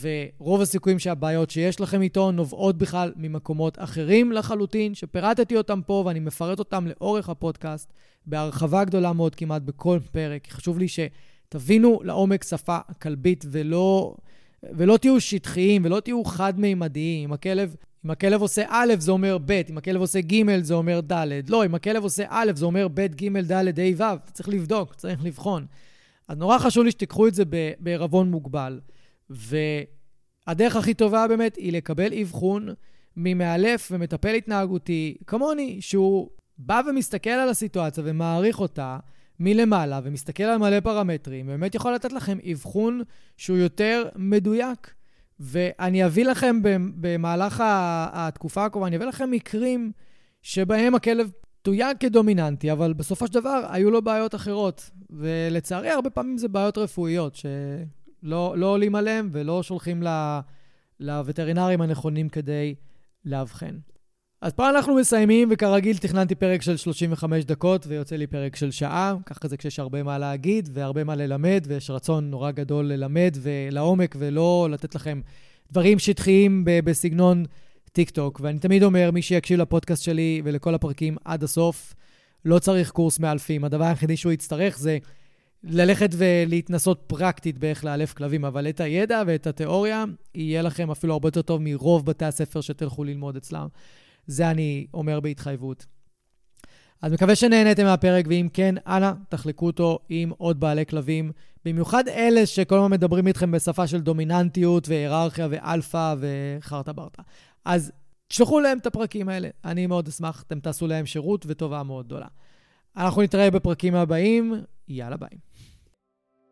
ורוב הסיכויים שהבעיות שיש לכם איתו נובעות בכלל ממקומות אחרים לחלוטין, שפירטתי אותם פה ואני מפרט אותם לאורך הפודקאסט בהרחבה גדולה מאוד כמעט בכל פרק. חשוב לי שתבינו לעומק שפה כלבית ולא, ולא תהיו שטחיים ולא תהיו חד-מימדיים. אם הכלב, אם הכלב עושה א', זה אומר ב', אם הכלב עושה ג', זה אומר ד'. לא, אם הכלב עושה א', זה אומר ב', ג', ד', ה', ו'. צריך לבדוק, צריך לבחון. אז נורא חשוב לי שתיקחו את זה בערבון מוגבל. והדרך הכי טובה באמת היא לקבל אבחון ממאלף ומטפל התנהגותי כמוני, שהוא בא ומסתכל על הסיטואציה ומעריך אותה מלמעלה ומסתכל על מלא פרמטרים, ובאמת יכול לתת לכם אבחון שהוא יותר מדויק. ואני אביא לכם במהלך התקופה הקרובה, אני אביא לכם מקרים שבהם הכלב תויג כדומיננטי, אבל בסופו של דבר היו לו בעיות אחרות. ולצערי, הרבה פעמים זה בעיות רפואיות, ש... לא, לא עולים עליהם ולא שולחים לווטרינרים הנכונים כדי לאבחן. אז פה אנחנו מסיימים, וכרגיל תכננתי פרק של 35 דקות, ויוצא לי פרק של שעה. ככה זה כשיש הרבה מה להגיד והרבה מה ללמד, ויש רצון נורא גדול ללמד ולעומק, ולא לתת לכם דברים שטחיים בסגנון טיק טוק. ואני תמיד אומר, מי שיקשיב לפודקאסט שלי ולכל הפרקים עד הסוף, לא צריך קורס מאלפים. הדבר היחידי שהוא יצטרך זה ללכת ולהתנסות פרקטית באיך לאלף כלבים, אבל את הידע ואת התיאוריה יהיה לכם אפילו הרבה יותר טוב מרוב בתי הספר שתלכו ללמוד אצלם. זה אני אומר בהתחייבות. אז מקווה שנהניתם מהפרק, ואם כן, אנא, תחלקו אותו עם עוד בעלי כלבים, במיוחד אלה שכל הזמן מדברים איתכם בשפה של דומיננטיות והיררכיה ואלפא וחרטה ברטה. אז תשלחו להם את הפרקים האלה, אני מאוד אשמח, אתם תעשו להם שירות וטובה מאוד גדולה. אנחנו נתראה בפרקים הבאים, יאללה ביי.